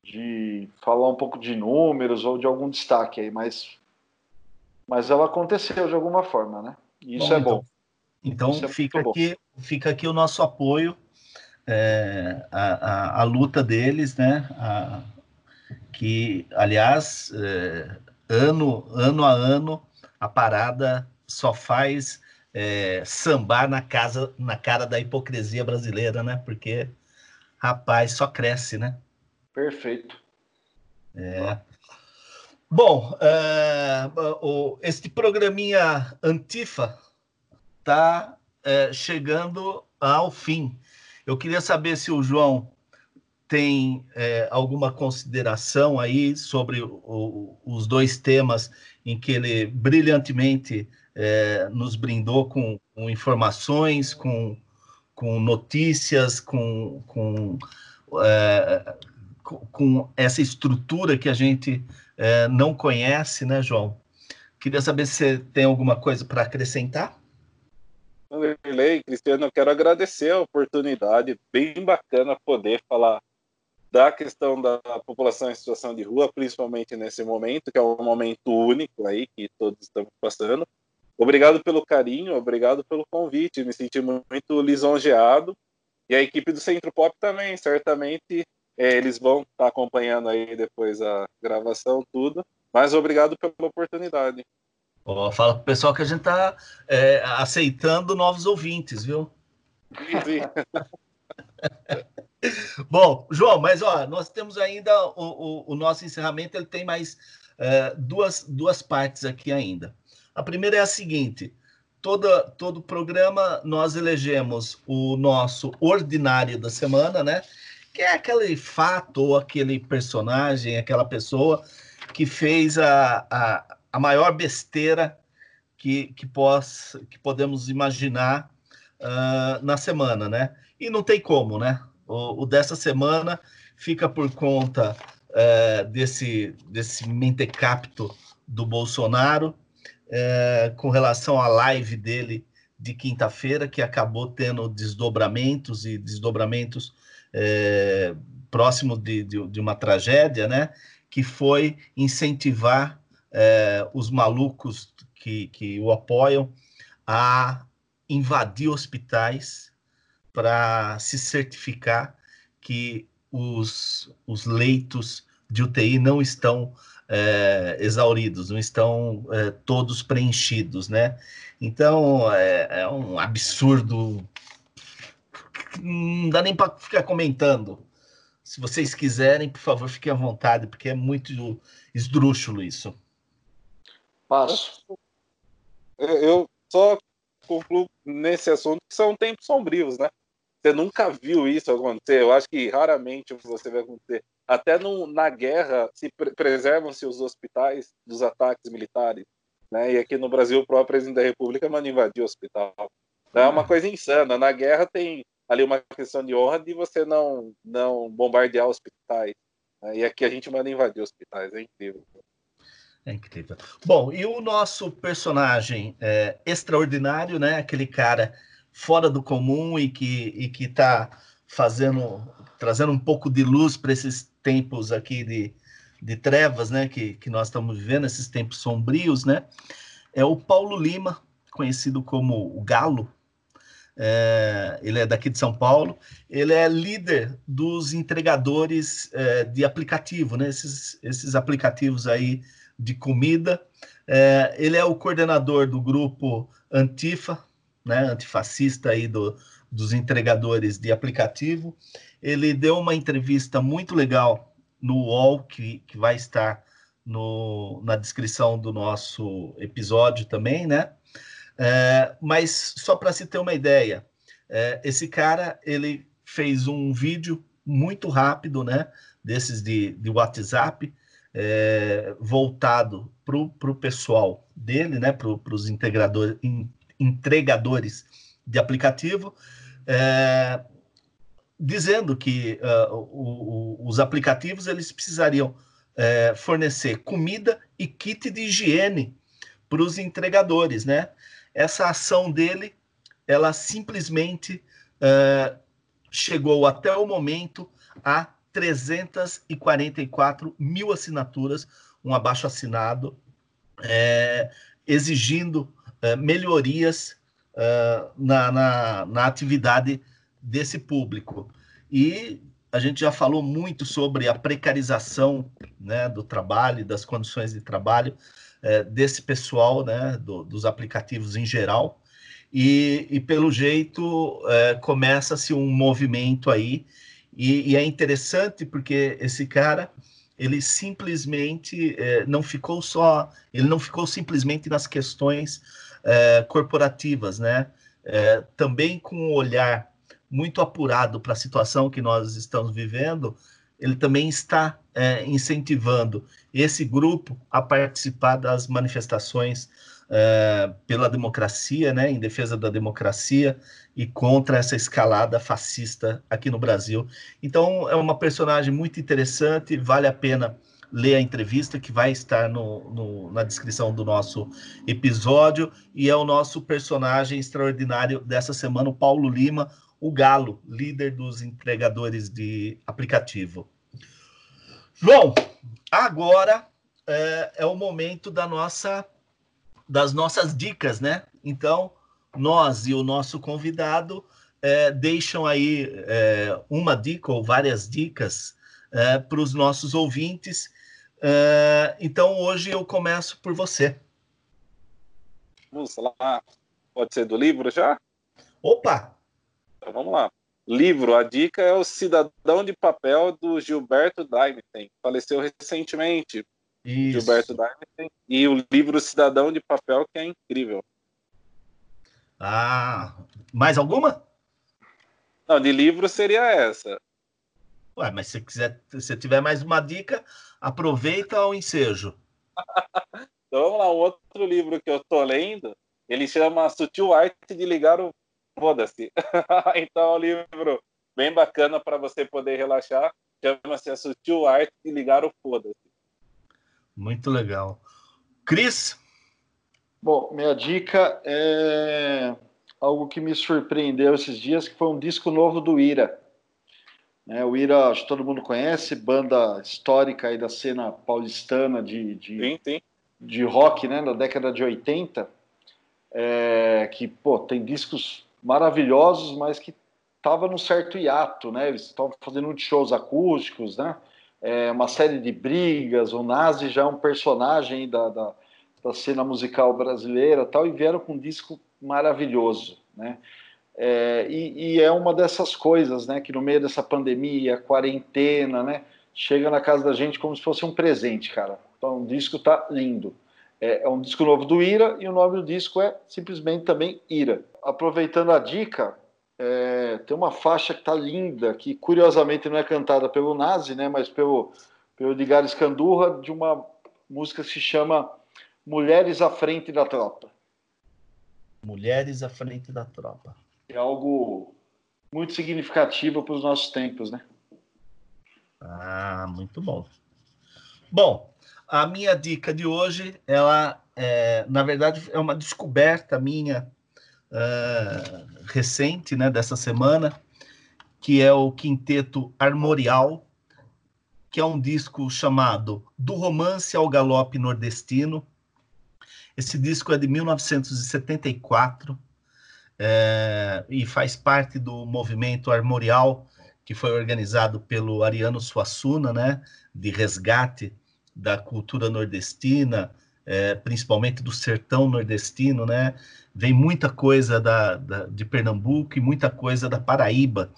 de falar um pouco de números ou de algum destaque aí, mas, mas ela aconteceu de alguma forma, né? Isso bom, é bom. Então, então é fica, aqui, fica aqui o nosso apoio é, a, a, a, luta deles, né? A, que, aliás, é, ano, ano a ano, a parada só faz é, sambar na casa, na cara da hipocrisia brasileira, né? Porque, rapaz, só cresce, né? Perfeito. É. Bom, o, este programinha Antifa está é, chegando ao fim. Eu queria saber se o João tem é, alguma consideração aí sobre o, os dois temas em que ele brilhantemente nos brindou com, com informações, com, com notícias, com, com, com essa estrutura que a gente é, não conhece, né, João? Queria saber se você tem alguma coisa para acrescentar. Vanderlei, Cristiano, eu quero agradecer a oportunidade, bem bacana poder falar da questão da população em situação de rua, principalmente nesse momento, que é um momento único aí que todos estamos passando. Obrigado pelo carinho, obrigado pelo convite, me senti muito lisonjeado. E a equipe do Centro Pop também, certamente eles vão estar tá acompanhando aí depois a gravação, tudo. Mas obrigado pela oportunidade. Oh, fala pro pessoal que a gente está é, aceitando novos ouvintes, viu? Sim. [laughs] Bom, João, mas ó, nós temos ainda o, o, o nosso encerramento, ele tem mais é, duas, duas partes aqui ainda. A primeira é a seguinte: toda, todo programa nós elegemos o nosso ordinário da semana, né? Que é aquele fato ou aquele personagem, aquela pessoa que fez a, a, a maior besteira que, que, pós, que podemos imaginar uh, na semana, né? E não tem como, né? O, o dessa semana fica por conta é, desse, desse mentecapto do Bolsonaro é, com relação à live dele de quinta-feira, que acabou tendo desdobramentos e desdobramentos é, próximo de, de, de, uma tragédia, né? Que foi incentivar é, os malucos que, que o apoiam a invadir hospitais para se certificar que os, os leitos de UTI não estão é, exauridos, não estão é, todos preenchidos, né? Então é, é, um absurdo, não dá nem para ficar comentando. Se vocês quiserem, por favor, fiquem à vontade, porque é muito esdrúxulo isso. Passo. Eu só concluo nesse assunto que são tempos sombrios, né? Você nunca viu isso acontecer. Eu acho que raramente você vai acontecer. Até no, na guerra se pre preservam-se os hospitais dos ataques militares. Né? E aqui no Brasil, o próprio presidente da República manda invadir o hospital. Então, é uma coisa insana. Na guerra tem ali uma questão de honra de você não, não bombardear hospitais. Né? E aqui a gente manda invadir hospitais. É incrível. É incrível. Bom, e o nosso personagem é, extraordinário, né? Aquele cara fora do comum e que e que está fazendo trazendo um pouco de luz para esses tempos aqui de, de trevas, né, que, que nós estamos vivendo esses tempos sombrios, né? É o Paulo Lima, conhecido como o Galo, é, ele é daqui de São Paulo, ele é líder dos entregadores é, de aplicativo, né? Esses, esses aplicativos aí de comida. É, ele é o coordenador do grupo Antifa, né? Antifascista aí do, dos entregadores de aplicativo. Ele deu uma entrevista muito legal no UOL, que, que vai estar no, na descrição do nosso episódio também, né? É, mas só para se ter uma ideia, é, esse cara ele fez um vídeo muito rápido, né? Desses de, de WhatsApp, é, voltado para o pessoal dele, né? Para os integradores, entregadores de aplicativo, é, dizendo que uh, o, o, os aplicativos eles precisariam é, fornecer comida e kit de higiene para os entregadores, né? Essa ação dele, ela simplesmente uh, chegou até o momento a 344 mil assinaturas, um abaixo assinado, é, exigindo é, melhorias na, na, na atividade desse público. E a gente já falou muito sobre a precarização né, do trabalho, das condições de trabalho é, desse pessoal, né, do, dos aplicativos em geral, e, e pelo jeito é, começa-se um movimento aí, e, e, é interessante porque esse cara ele simplesmente é, não ficou só, ele não ficou simplesmente nas questões é, corporativas, né? É, também com um olhar muito apurado para a situação que nós estamos vivendo, ele também está é, incentivando esse grupo a participar das manifestações é, pela democracia, né, em defesa da democracia e contra essa escalada fascista aqui no Brasil. Então, é uma personagem muito interessante, vale a pena ler a entrevista que vai estar no, no, na descrição do nosso episódio, e é o nosso personagem extraordinário dessa semana, o Paulo Lima, o Galo, líder dos entregadores de aplicativo. João, agora é, é, o momento da nossa, das nossas dicas, né? Então, nós e o nosso convidado é, deixam aí é, uma dica ou várias dicas é, para os nossos ouvintes. É, então, hoje eu começo por você. Vamos lá. Pode ser do livro já? Opa! Então vamos lá. Livro, a dica é o Cidadão de Papel do Gilberto Daimten. Faleceu recentemente. Isso. Gilberto Daimten. E o livro Cidadão de Papel, que é incrível. Ah, mais alguma? Não, de livro seria essa. Ué, mas se quiser, se tiver mais uma dica, aproveita o ensejo. [laughs] então vamos lá, um outro livro que eu tô lendo, ele chama Sutil Arte de Ligar o foda-se. [laughs] então, é um livro bem bacana para você poder relaxar. Chama-se A Sutil Arte de Ligar o Foda-se. Muito legal. Cris? Bom, minha dica é algo que me surpreendeu esses dias, que foi um disco novo do Ira. É, o Ira, acho que todo mundo conhece, banda histórica aí da cena paulistana de, de, sim, sim. de rock, né, na década de 80, é, que, pô, tem discos maravilhosos, mas que estava num certo hiato, né? Eles estavam fazendo muitos shows acústicos, né? É, uma série de brigas. O Nazi já é um personagem da, da, da cena musical brasileira, tal, e vieram com um disco maravilhoso, né? É, e, e, é uma dessas coisas, né? Que no meio dessa pandemia, quarentena, né? Chega na casa da gente como se fosse um presente, cara. Então, o disco tá lindo. É, é um disco novo do Ira e o nome do disco é simplesmente também Ira aproveitando a dica, é, tem uma faixa que está linda, que curiosamente não é cantada pelo Nazi, né, mas pelo, pelo Edgar Escandurra, de uma música que se chama Mulheres à Frente da Tropa. Mulheres à Frente da Tropa. É algo muito significativo para os nossos tempos, né? Ah, muito bom. Bom, a minha dica de hoje, ela, é, na verdade, é uma descoberta minha uh, recente, né, dessa semana, que é o Quinteto Armorial, que é um disco chamado Do Romance ao Galope Nordestino. Esse disco é de 1974. é, e faz parte do movimento armorial que foi organizado pelo Ariano Suassuna, né, de resgate da cultura nordestina, é, principalmente do sertão nordestino, né? Vem muita coisa da, da, de Pernambuco e muita coisa da Paraíba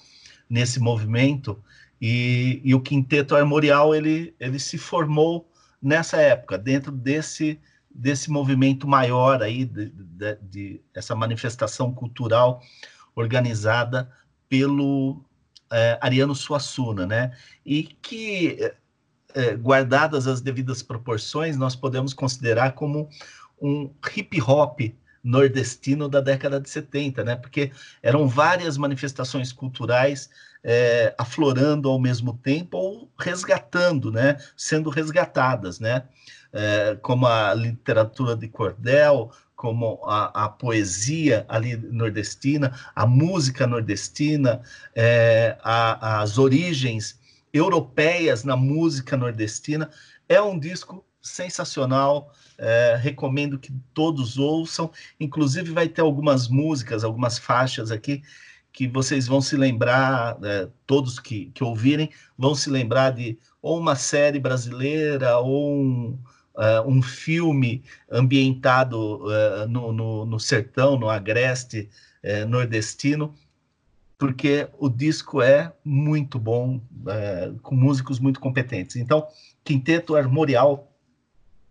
nesse movimento. E, e, o Quinteto Armorial ele, ele se formou nessa época, dentro desse, desse movimento maior aí, de, de, de essa manifestação cultural organizada pelo é, Ariano Suassuna, né? E que é, guardadas as devidas proporções, nós podemos considerar como um hip hop nordestino da década de 70, né? Porque eram várias manifestações culturais é, aflorando ao mesmo tempo ou resgatando, né? Sendo resgatadas, né? É, como a literatura de cordel, como a, a, poesia ali nordestina, a música nordestina, é, a, as origens europeias na música nordestina. É um disco sensacional, é, recomendo que todos ouçam. Inclusive, vai ter algumas músicas, algumas faixas aqui que vocês vão se lembrar, é, todos que, que ouvirem, vão se lembrar de ou uma série brasileira ou um, uh, um filme ambientado uh, no, no, no, sertão, no agreste uh, nordestino porque o disco é muito bom, é, com músicos muito competentes. Então, Quinteto Armorial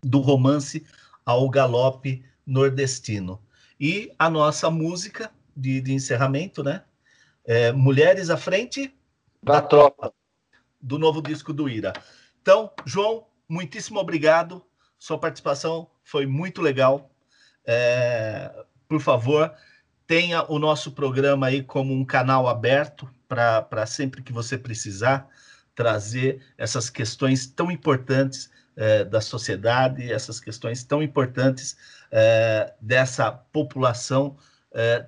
do romance ao galope nordestino. E a nossa música de, de encerramento, né? É, Mulheres à Frente da, da tropa. tropa, do novo disco do Ira. Então, João, muitíssimo obrigado. Sua participação foi muito legal. É, por favor, tenha o nosso programa aí como um canal aberto para sempre que você precisar trazer essas questões tão importantes eh, da sociedade, essas questões tão importantes eh, dessa população eh,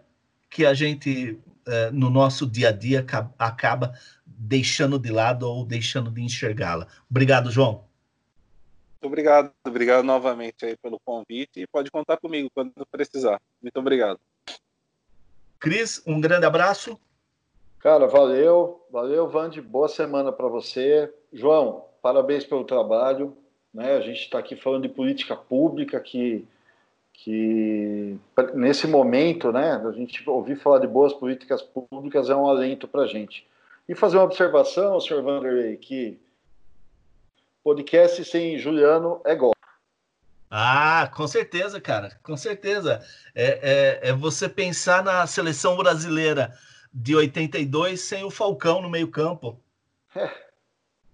que a gente, no nosso dia a dia, acaba deixando de lado ou deixando de enxergá-la. Obrigado, João. Obrigado, obrigado novamente aí pelo convite e pode contar comigo quando precisar. Muito obrigado. Cris, um grande abraço. Cara, valeu, valeu, Vande, boa semana para você. João, parabéns pelo trabalho. Né? A gente está aqui falando de política pública, que, que nesse momento, né, a gente ouvir falar de boas políticas públicas é um alento para a gente. E fazer uma observação, senhor Vanderlei, que podcast sem Juliano é golpe. Ah, com certeza, cara, com certeza. É, é, é, você pensar na seleção brasileira de 82 sem o Falcão no meio-campo. É,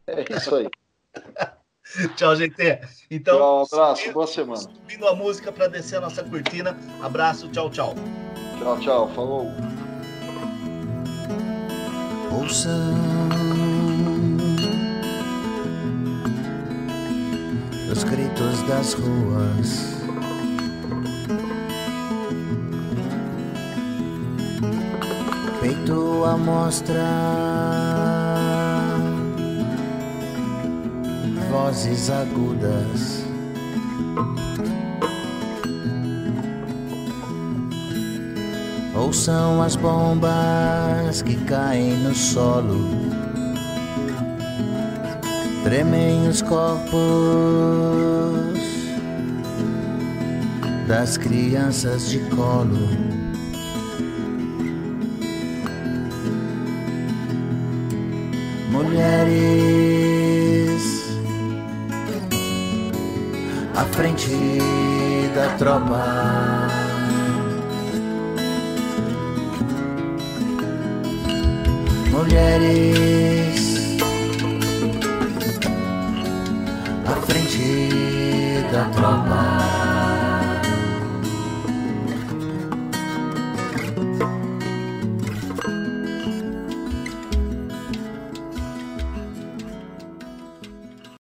é isso aí. [laughs] Tchau, GT. Então, tchau, abraço, subindo, boa semana. Subindo a música para descer a nossa cortina. Abraço, tchau, tchau. Tchau, tchau, falou. Ouça os gritos das ruas. Peito a mostra, vozes agudas. Ou são as bombas que caem no solo tremem os corpos das crianças de colo. Mulheres à frente da tropa. Mulheres da tropa.